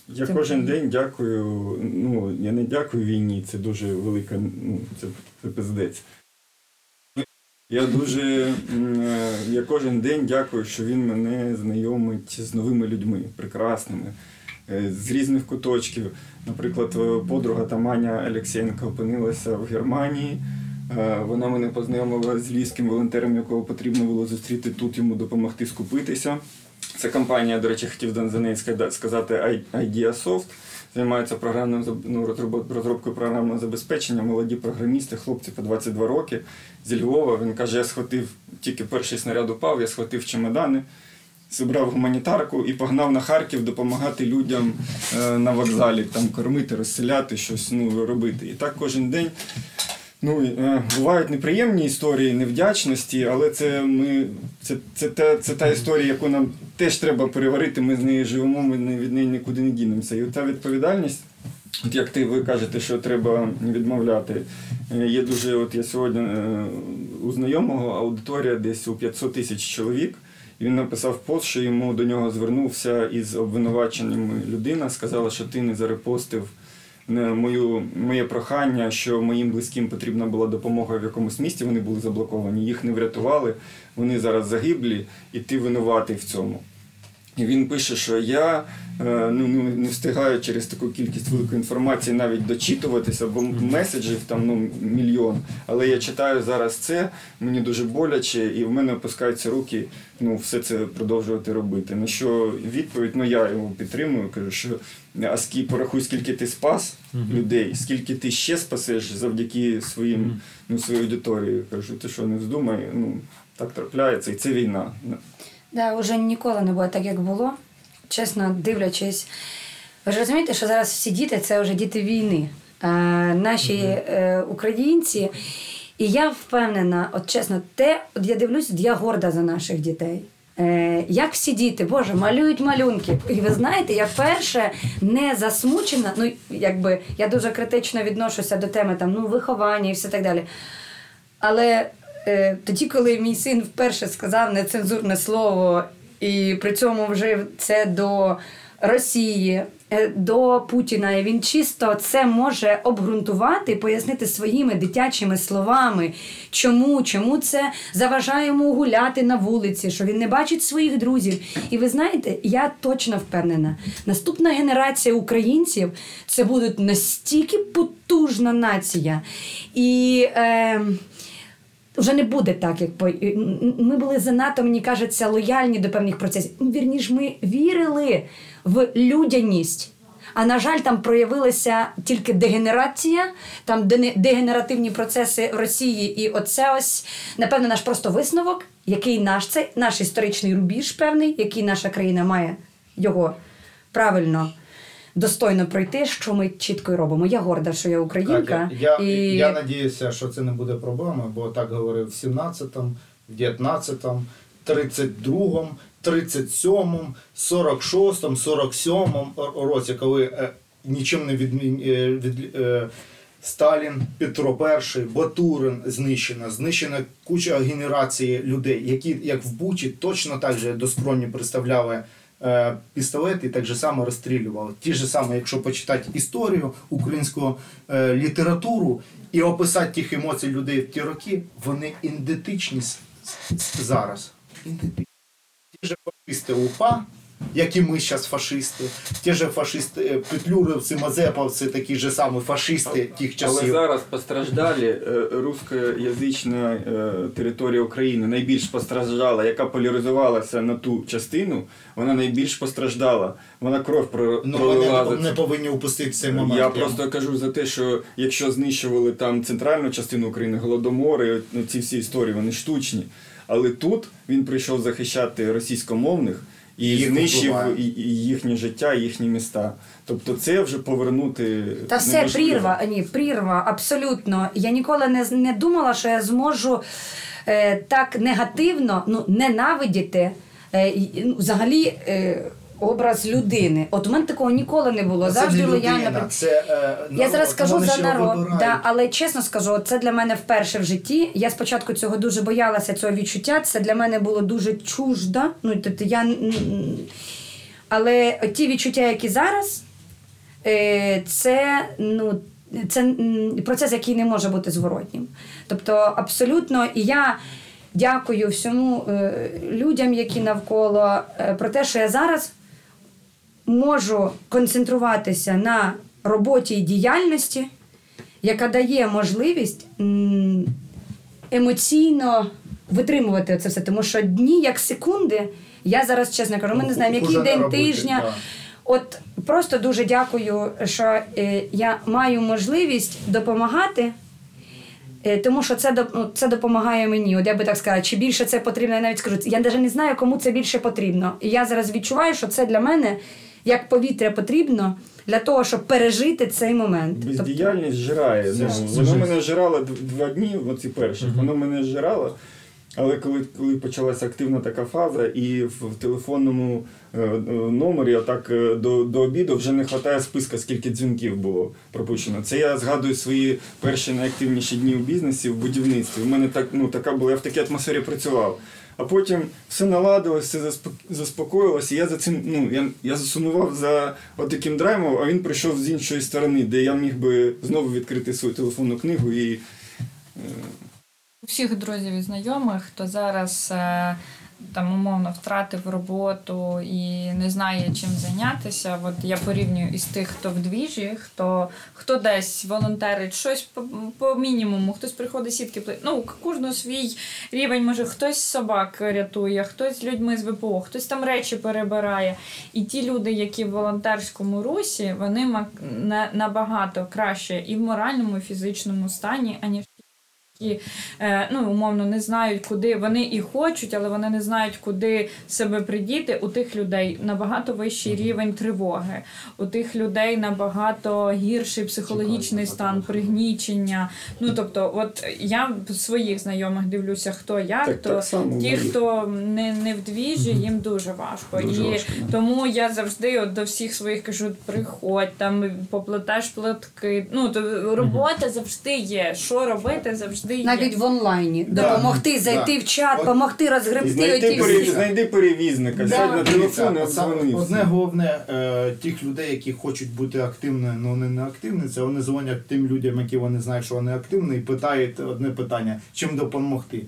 Я Це кожен день дякую. Ну, я не дякую війні, це дуже велика, ну, це, це пиздець. Я дуже. е, Я кожен день дякую, що він мене знайомить з новими людьми, прекрасними. е, з різних куточків. Наприклад, е, подруга там Аня Алексєєнка опинилася в Германії. Вона мене познайомила з львівським волонтером, якого потрібно було зустріти тут, йому допомогти скупитися. Це компанія, до речі, хотів за неї сказати IdeaSoft. Займається програмним ну, розробкою програмного забезпечення. Молоді програмісти, хлопці по 22 роки зі Львова. Він каже: я схватив, тільки перший снаряд упав, я схватив чемодани, зібрав гуманітарку і погнав на Харків допомагати людям е, на вокзалі, там кормити, розселяти, щось ну, робити. І так кожен день. Ну, е, бувають неприємні історії невдячності, але це ми це, це, та, це та історія, яку нам теж треба переварити. Ми з нею живемо, ми не- від неї нікуди не дінемося. І та відповідальність, от як ти ви кажете, що треба відмовляти. Е, Є дуже, от я сьогодні е, у знайомого аудиторія десь у 500 тисяч чоловік. І Він написав пост, що йому до нього звернувся із обвинуваченнями людина, сказала, що ти не зарепостив мою, моє прохання, що моїм близьким потрібна була допомога в якомусь місті, вони були заблоковані, їх не врятували, вони зараз загиблі, і ти винуватий в цьому. Він пише, що я е, ну, не встигаю через таку кількість великої інформації навіть дочитуватися, бо меседжів там ну, мільйон. Але я читаю зараз це, мені дуже боляче, і в мене опускаються руки ну, все це продовжувати робити. На що відповідь, ну я його підтримую, кажу, що а скі, порахуй, скільки ти спас людей, скільки ти ще спасеш завдяки своїм, ну, своїй аудиторії. Кажу, ти що не вздумай, ну так трапляється, і це війна. Да, вже ніколи не буде так, як було. Чесно, дивлячись. Ви ж розумієте, що зараз всі діти це вже діти війни. А, наші е, українці. І я впевнена, от чесно, те, от я дивлюсь, я горда за наших дітей. Е, як всі діти, Боже, малюють малюнки. І ви знаєте, я перше не засмучена. Ну, якби я дуже критично відношуся до теми там, ну, виховання і все так далі. Але тоді, коли мій син вперше сказав нецензурне слово, і при цьому вжив це до Росії, е, до Путіна, і він чисто це може обґрунтувати, пояснити своїми дитячими словами, чому, чому це заважає йому гуляти на вулиці, що він не бачить своїх друзів. І ви знаєте, я точно впевнена, наступна генерація українців це буде настільки потужна нація. І. Е, вже не буде так, як по ми були занадто, мені кажеться, лояльні до певних процесів. Ну, Вірніш, ми вірили в людяність. А на жаль, там проявилася тільки дегенерація, там дегенеративні процеси Росії. І оце ось, напевно, наш просто висновок, який наш це наш історичний рубіж певний, який наша країна має його правильно. Достойно пройти, що ми чітко й робимо. Я горда, що я українка. Катя, я, і... я надіюся, що це не буде проблемою, бо так говорив в 17-му, в 19-му, 32-му, 37-му, 46-му, 47-му році, коли е, нічим не відмін... е, від, е, Сталін, Петро І, Батурин знищено, знищена куча генерації людей, які, як в Бучі, точно так же до скроні представляли е, пістолети і так же само розстрілювали. Ті ж саме, якщо почитати історію, українську е, літературу і описати тих емоцій людей в ті роки, вони ідентичні зараз. Ті ж фашисти УПА, як і ми зараз фашисти, ті ж фашисти, е, петлюровці, мазеповці, такі ж самі фашисти тих Але зараз постраждалі е, рускоязична е, територія України найбільш постраждала, яка поляризувалася на ту частину, вона найбільш постраждала. Вона кров про- Ну, вони не повинні упустити цей момент. Я просто кажу за те, що якщо знищували там центральну частину України, голодомори, ці всі історії, вони штучні. Але тут він прийшов захищати російськомовних і знищив і- і їхнє життя, їхні міста. Тобто це вже повернути. Та все прірва, ні, прірва, абсолютно. Я ніколи не, з- не думала, що я зможу е, так негативно ну, ненавидіти е, ну, взагалі е, образ людини. От у мене такого ніколи не було. Це Завжди лояльна. це, е, Я зараз скажу за народ, да, але чесно скажу, це для мене вперше в житті. Я спочатку цього дуже боялася, цього відчуття. Це для мене було дуже чуждо. Ну, тобто я... Але ті відчуття, які зараз, е, це, ну, це процес, який не може бути зворотнім. Тобто, абсолютно, і я дякую всьому е, людям, які навколо, е, про те, що я зараз можу концентруватися на роботі і діяльності, яка дає можливість емоційно витримувати це все. Тому що дні, як секунди, я зараз чесно кажу, ми не знаємо, який день роботі, тижня. да. От просто дуже дякую, що е, я маю можливість допомагати. Е, Тому що це, ну, це допомагає мені. От я би так сказала, чи більше це потрібно, я навіть скажу. Я навіть не знаю, кому це більше потрібно. І я зараз відчуваю, що це для мене як повітря потрібно для того, щоб пережити цей момент. Тобто, Бездіяльність жирає. Ну, воно мене жирало два дні, оці перші, Мгм. воно мене жирало. Але коли, коли почалася активна така фаза, і в, в телефонному е, е, номері, отак е, до, до обіду вже не вистачає списка, скільки дзвінків було пропущено. Це я згадую свої перші найактивніші дні у бізнесі в будівництві. У мене так, ну, така була, я в такій атмосфері працював. А потім все наладилось, все заспок- заспокоїлося. Я за цим ну я, я засумував за отаким драймом. а він прийшов з іншої сторони, де я міг би знову відкрити свою телефонну книгу і е, всіх друзів і знайомих, хто зараз е, там умовно втратив роботу і не знає чим зайнятися. От я порівнюю із тих, хто в двіжі, хто, хто десь волонтерить щось по, по мінімуму, хтось приходить сітки пле- Ну, у кожного свій рівень, може, хтось собак рятує, хтось з людьми з ВПО, хтось там речі перебирає. І ті люди, які в волонтерському русі, вони набагато краще і в моральному, і в фізичному стані, аніж які е, ну, умовно не знають, куди вони і хочуть, але вони не знають, куди себе придіти. У тих людей набагато вищий рівень тривоги, у тих людей набагато гірший психологічний стан, пригнічення. Ну тобто, от я своїх знайомих дивлюся, хто як, так, то так само. ті, хто не, не в двіжі, їм дуже важко. Дуже і важко, тому я завжди от до всіх своїх кажу: приходь, там поплетеш платки. Ну то робота завжди є. Що робити, завжди є. навіть в онлайні Да. допомогти зайти в чат, допомогти розгребти знайти, оті всі. знайди перевізника, Да, сядь на телефон і от. Одне головне, е, тих людей, які хочуть бути активними, але вони не активні, це вони дзвонять тим людям, які вони знають, що вони активні, і питають одне питання: чим допомогти.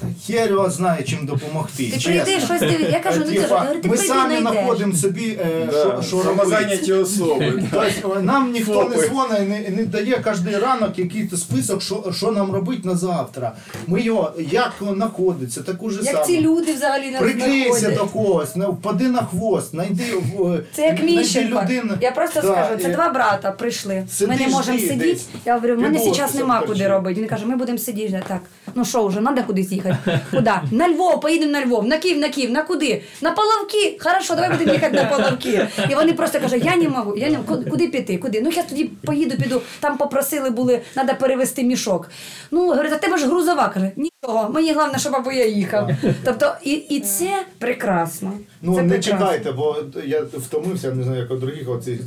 Та хер його знає, чим допомогти. Ти чесно. прийди щось диви. Я кажу, ну ти Типа, говорю, ти ми прийди самі знайдеш. знаходимо собі, е, що, що робити. самозайняті особи. Тобто, нам ніхто не Фопи. дзвонить не, не дає кожен ранок якийсь список, що, що нам робити на завтра. Ми його, як він знаходиться, таку ж Як саму. ці люди взагалі нас Приклейся знаходять. до когось, не впади на хвост, знайди в- Це як знайди Міщенко. людину. Я просто Да, скажу, це два брата прийшли. Ми не можемо жди сидіти. десь. Я говорю, в мене зараз нема куди робити. Він каже, ми будемо сидіти. Так, ну що вже, треба кудись їхати? Куди? На Львов, поїдемо на Львов, на Київ, на Київ, на куди? На Половки. Хорошо, давай будемо їхати на Половки. І вони просто кажуть, я не можу, я не можу. Куди піти? Куди? Ну я тоді поїду, піду. Там попросили були, треба перевезти мішок. Ну, говорить, а тебе ж грузова. Каже, нічого, мені головне, щоб або я їхав. Тобто, і, і це прекрасно. Ну це не прекрасно. чекайте, бо я втомився, не знаю, як у других. Оцих.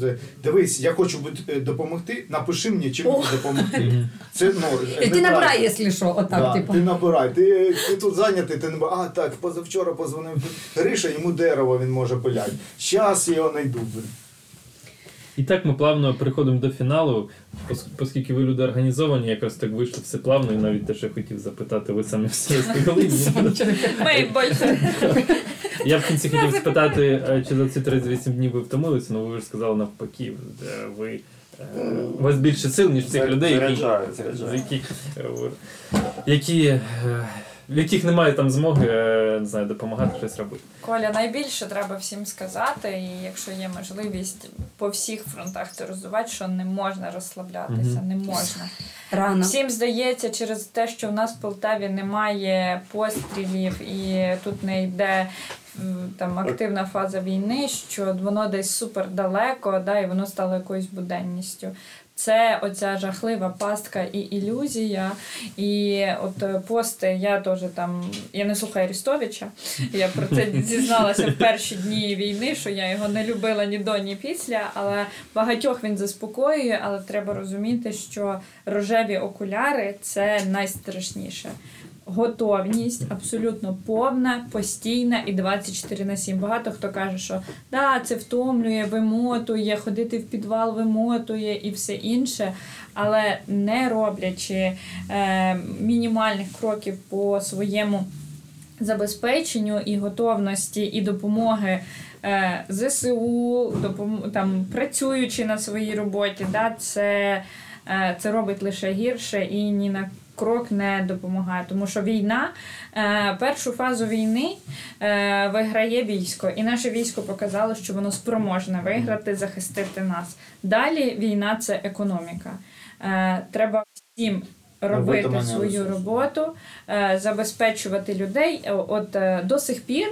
Дивись, я хочу бути, е, допомогти, напиши мені, чим О. допомогти. Це, ну, І ти набирай, якщо що, отак, Да, типу. Ти набирай, ти, ти тут зайнятий, ти не а так, позавчора позвонив Гриша, йому дерево він може пиляти. Щас я його знайду. І так ми плавно приходимо до фіналу, пос- оскільки ви люди організовані, якраз так вийшло все плавно, і навіть те, що я хотів запитати, ви самі все розповіли. Ми більше. Я в кінці хотів спитати, е, чи за ці 38 днів ви втомилися, але ви ж сказали навпаки, е, ви. е, У вас більше сил, ніж цих людей, які, які, які, в яких немає там змоги е, не знаю, допомагати щось робити. Коля, найбільше треба всім сказати, і якщо є можливість по всіх фронтах це роздувати, що не можна розслаблятися, Мгм. не можна. Рано. Всім здається, через те, що в нас в Полтаві немає пострілів і тут не йде там активна фаза війни, що воно десь супер далеко, да, і воно стало якоюсь буденністю. Це оця жахлива пастка і ілюзія. І от е, пости, я теж там, я не слухаю Арістовича. Я про це зізналася в перші дні війни, що я його не любила ні до, ні після. Але багатьох він заспокоює, але треба розуміти, що рожеві окуляри це найстрашніше. Готовність абсолютно повна, постійна і 24 на 7. Багато хто каже, що да, це втомлює, вимотує, ходити в підвал вимотує і все інше. Але не роблячи е, мінімальних кроків по своєму забезпеченню і готовності, і допомоги е, ЗСУ, там, працюючи на своїй роботі, да, це, е, це робить лише гірше і ні на крок не допомагає. Тому що війна, е, першу фазу війни е, виграє військо, і наше військо показало, що воно спроможне виграти, захистити нас. Далі війна це економіка. Е, треба всім робити Робити свою роботу, забезпечувати людей. От до сих пір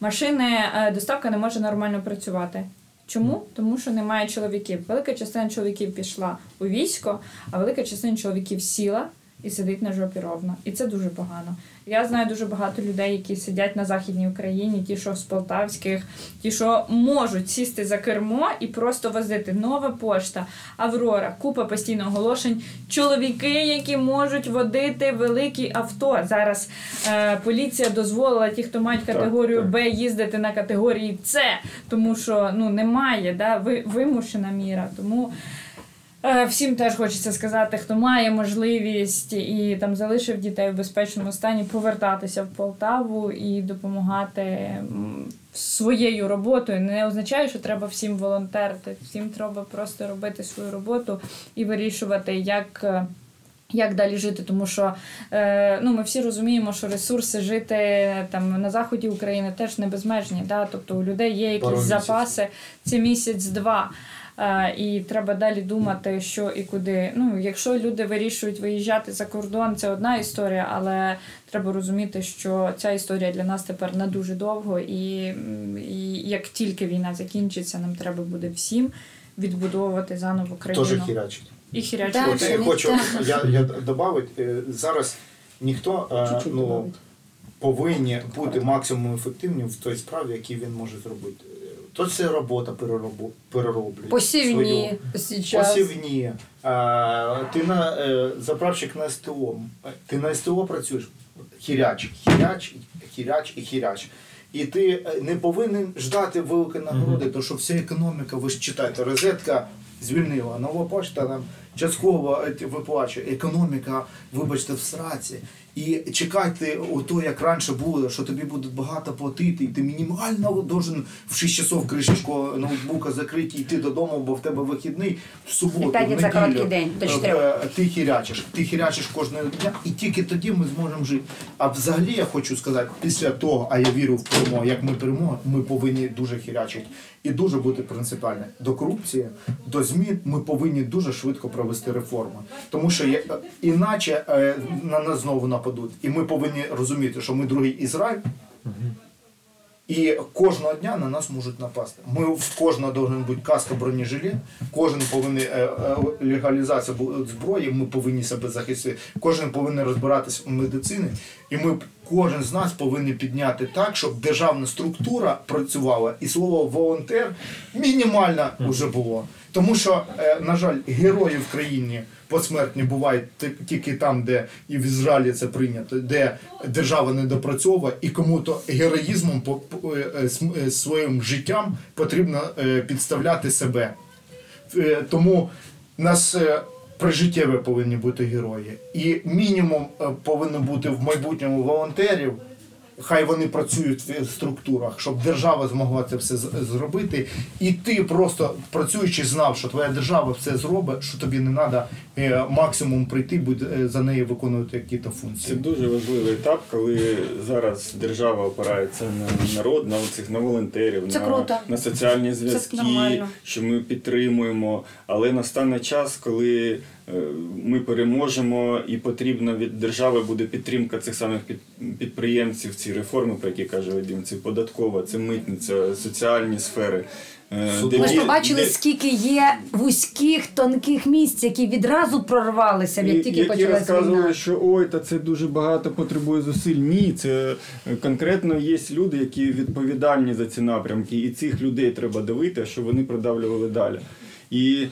машини доставка не може нормально працювати. Чому? Тому що немає чоловіків. Велика частина чоловіків пішла у військо, а велика частина чоловіків сіла і сидить на жопі ровно. І це дуже погано. Я знаю дуже багато людей, які сидять на Західній Україні, ті, що з Полтавських, ті, що можуть сісти за кермо і просто возити. Нова пошта, Аврора, купа постійно оголошень. Чоловіки, які можуть водити великі авто. Зараз е, поліція дозволила ті, хто мають категорію. Б, їздити на категорії С, тому що ну немає да, ви- вимушена міра. Тому. Е, Всім теж хочеться сказати, хто має можливість і там залишив дітей в безпечному стані, повертатися в Полтаву і допомагати своєю роботою. Не означає, що треба всім волонтерити. Всім треба просто робити свою роботу і вирішувати, як. е, Як далі жити, тому що е, ну, ми всі розуміємо, що ресурси жити там на заході України теж не безмежні. Да? Тобто у людей є якісь запаси, це місяць-два. Е, і треба далі думати, що і куди. Ну, якщо люди вирішують виїжджати за кордон, це одна історія, але треба розуміти, що ця історія для нас тепер на дуже довго, і, і як тільки війна закінчиться, нам треба буде всім відбудовувати заново країну. Теж хірячить. І хірячити. Так, От я хочу, я, я додати, зараз ніхто е, Чуть-чуть ну, добавить. повинні бути максимум ефективним в той справі, який він може зробити. То це робота переробу, перероблює. Посівні свою. Посівні. А, ти на е, заправщик на СТО. Ти на СТО працюєш хіряч, хіряч, хіряч і хіряч. І ти е, не повинен ждати великої нагороди, тому що вся економіка, ви ж читаєте, розетка звільнила, нова пошта нам частково е, виплачує. Економіка, вибачте, в сраці. І чекайте ото, як раніше було, що тобі будуть багато платити, і ти мінімально должен в 6 часов кришечку ноутбука закрити і йти додому, бо в тебе вихідний в суботу. І п'ятниця неділю, короткий день, до е, чотирьох. Ти хірячиш, ти хірячиш кожного дня, і тільки тоді ми зможемо жити. А взагалі я хочу сказати, після того, а я вірю в перемогу, як ми перемога, ми повинні дуже хірячити і дуже бути принципіальні. До корупції, до змін ми повинні дуже швидко провести реформи. Тому що є- іначе е, на нас знову нападуть. І ми повинні розуміти, що ми другий Ізраїль. І кожного дня на нас можуть напасти. Ми в кожного повинен бути каска бронежилет, кожен повинен е, е, легалізація зброї, ми повинні себе захистити. Кожен повинен розбиратися в медицині, і ми кожен з нас повинні підняти так, щоб державна структура працювала, і слово волонтер мінімально вже було. Тому що, е, на жаль, герої в країні посмертні бувають тільки там, де і в Ізраїлі це прийнято, де держава не допрацьовує, і кому-то героїзмом е, е, своїм життям потрібно підставляти себе. Тому нас прижиттєві повинні бути герої. І мінімум е, повинно бути в майбутньому волонтерів. Хай вони працюють в структурах, щоб держава змогла це все зробити. І ти просто працюючи, знав, що твоя держава все зробить, що тобі не треба максимум прийти, будь е, за нею виконувати якісь Це функції. дуже важливий етап, коли зараз держава опирається на народ, на оцих на волонтерів, Це на, круто. на соціальні зв'язки, що ми підтримуємо. Але настане час, коли е, ми переможемо, і потрібна від держави буде підтримка цих самих під- підприємців. Ці реформи, про які каже Вадим, це податкова, це митниця, соціальні сфери. Е, Ми ж побачили, де- скільки є вузьких, тонких місць, які відразу прорвалися, як тільки які почалась розказували, війна. що ой, та це дуже багато потребує зусиль. Ні, це е, конкретно є люди, які відповідальні за ці напрямки, і цих людей треба дивити, щоб вони продавлювали далі. І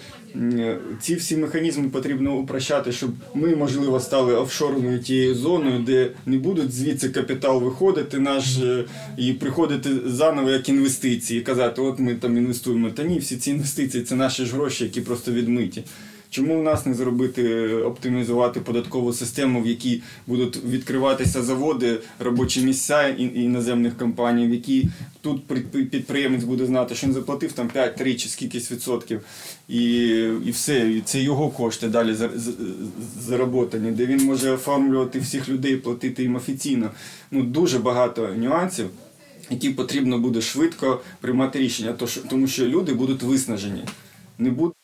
ці всі механізми потрібно упрощати, щоб ми, можливо, стали офшорною тією зоною, де не будуть звідси капітал виходити наш е, і приходити заново як інвестиції, казати, от ми там інвестуємо. Та ні, всі ці інвестиції це наші ж гроші, які просто відмиті. Чому у нас не зробити оптимізувати податкову систему, в якій будуть відкриватися заводи, робочі місця іноземних компаній, в якій тут підприємець буде знати, що він заплатив там 5-3 чи скількись відсотків, і і все, і це його кошти далі заработані, де він може оформлювати всіх людей, платити їм офіційно. Ну дуже багато нюансів які потрібно буде швидко приймати рішення, тому що люди будуть виснажені, не будуть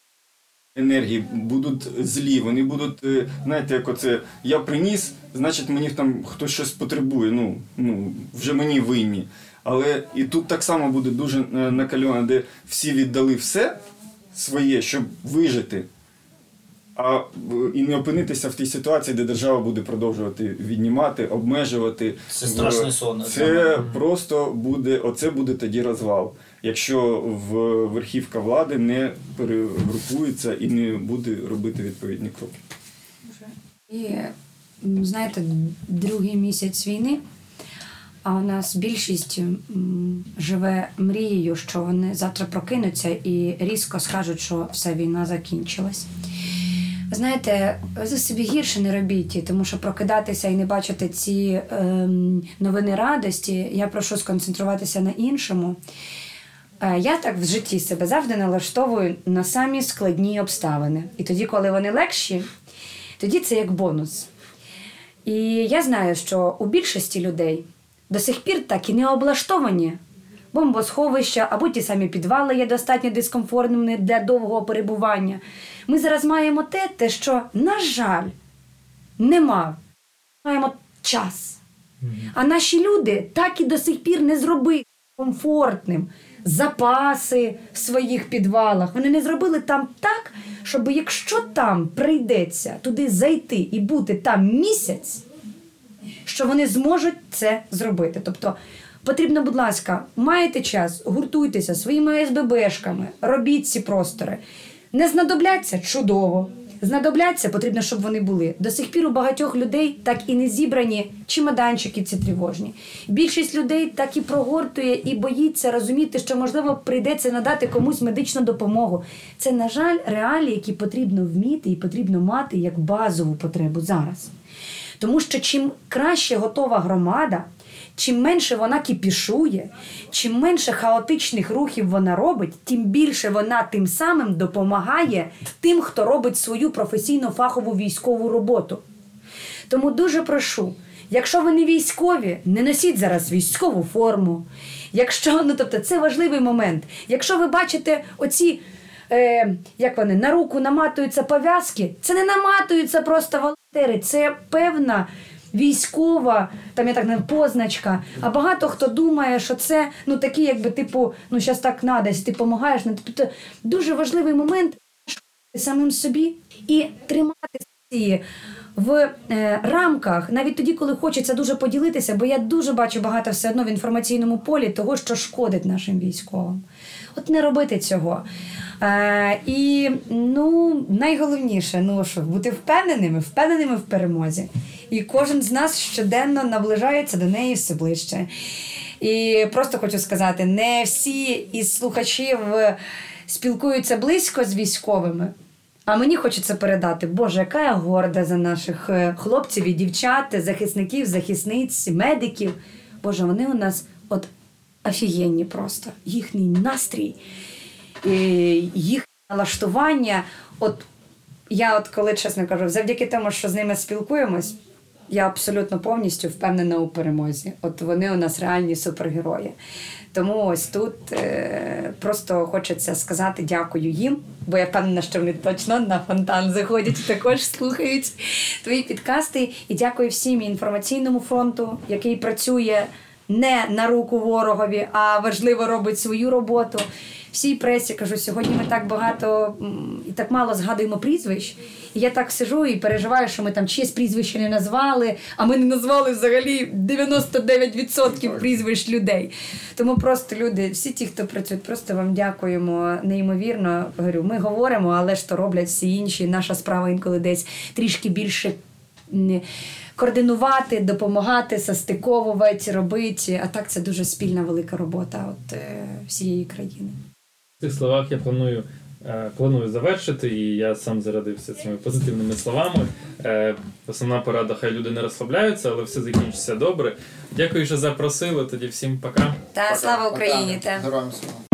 енергії, будуть злі, вони будуть, е, знаєте, як оце я приніс, значить мені там хтось щось потребує. Ну, ну вже мені винні. Але і тут так само буде дуже е, накальоно, де всі віддали все своє, щоб вижити а і не опинитися в тій ситуації, де держава буде продовжувати віднімати, обмежувати. Це страшний сон. Це просто буде, оце буде тоді розвал, якщо в верхівка влади не перегрупується і не буде робити відповідні кроки. І знаєте, другий місяць війни. А у нас більшість живе мрією, що вони завтра прокинуться і різко скажуть, що все війна закінчилась. Знаєте, ви собі гірше не робіть, тому що прокидатися і не бачити ці ем, новини радості, я прошу сконцентруватися на іншому. Е, я так в житті себе завжди налаштовую на самі складні обставини. І тоді, коли вони легші, тоді це як бонус. І я знаю, що у більшості людей до сих пір так і не облаштовані бомбосховища або ті самі підвали є достатньо дискомфортними для довгого перебування. Ми зараз маємо те, те, що, на жаль, нема. Маємо час. А наші люди так і до сих пір не зробили комфортним запаси в своїх підвалах. Вони не зробили там так, щоб якщо там прийдеться туди зайти і бути там місяць, що вони зможуть це зробити. Тобто потрібно, будь ласка, маєте час, гуртуйтеся своїми СББшками, робіть ці простори. Не знадобляться чудово. Знадобляться, потрібно, щоб вони були. До сих пір у багатьох людей так і не зібрані чемоданчики ці тривожні. Більшість людей так і прогортує і боїться розуміти, що, можливо, прийдеться надати комусь медичну допомогу. Це, на жаль, реалії, які потрібно вміти і потрібно мати як базову потребу зараз. Тому що чим краще готова громада, чим менше вона кіпішує, чим менше хаотичних рухів вона робить, тим більше вона тим самим допомагає тим, хто робить свою професійно фахову військову роботу. Тому дуже прошу, якщо ви не військові, не носіть зараз військову форму. Якщо, ну тобто, це важливий момент. Якщо ви бачите оці. Е, Як вони на руку наматуються пов'язки, це не наматуються просто волонтери, це певна військова, там я так не позначка. А багато хто думає, що це ну такі, якби типу, ну зараз так надо, ти допомагаєш. Ну, тобто дуже важливий момент самим собі і тримати. В е, рамках, навіть тоді, коли хочеться дуже поділитися, бо я дуже бачу багато все одно в інформаційному полі того, що шкодить нашим військовим. От не робити цього. Е, І ну, найголовніше, ну що бути впевненими, впевненими в перемозі. І кожен з нас щоденно наближається до неї все ближче. І просто хочу сказати: не всі із слухачів спілкуються близько з військовими. А мені хочеться передати, Боже, яка я горда за наших е, хлопців і дівчат, захисників, захисниць, медиків. Боже, вони у нас от офігенні просто. Їхній настрій, їхнє налаштування. От я, от коли чесно кажу, завдяки тому, що з ними спілкуємось, я абсолютно повністю впевнена у перемозі. От вони у нас реальні супергерої. Тому ось тут е, просто хочеться сказати дякую їм, бо я впевнена, що вони точно на фонтан заходять також слухають твої підкасти. І дякую всім інформаційному фронту, який працює не на руку ворогові, а важливо робить свою роботу всій пресі кажу, сьогодні ми так багато і так мало згадуємо прізвищ. І я так сижу і переживаю, що ми там чиєсь прізвище не назвали, а ми не назвали взагалі 99% прізвищ людей. Тому просто люди, всі ті, хто працюють, просто вам дякуємо неймовірно. Говорю, ми говоримо, але ж то роблять всі інші. Наша справа інколи десь трішки більше. Координувати, допомагати, состиковувати, робити. А так це дуже спільна велика робота от, е, всієї країни цих словах я планую Е, Планую завершити, і я сам зарядився цими позитивними словами. Е, Основна порада, хай люди не розслабляються, але все закінчиться добре. Дякую, що запросили. Тоді всім пока. Та слава Україні! Та. Героям слава.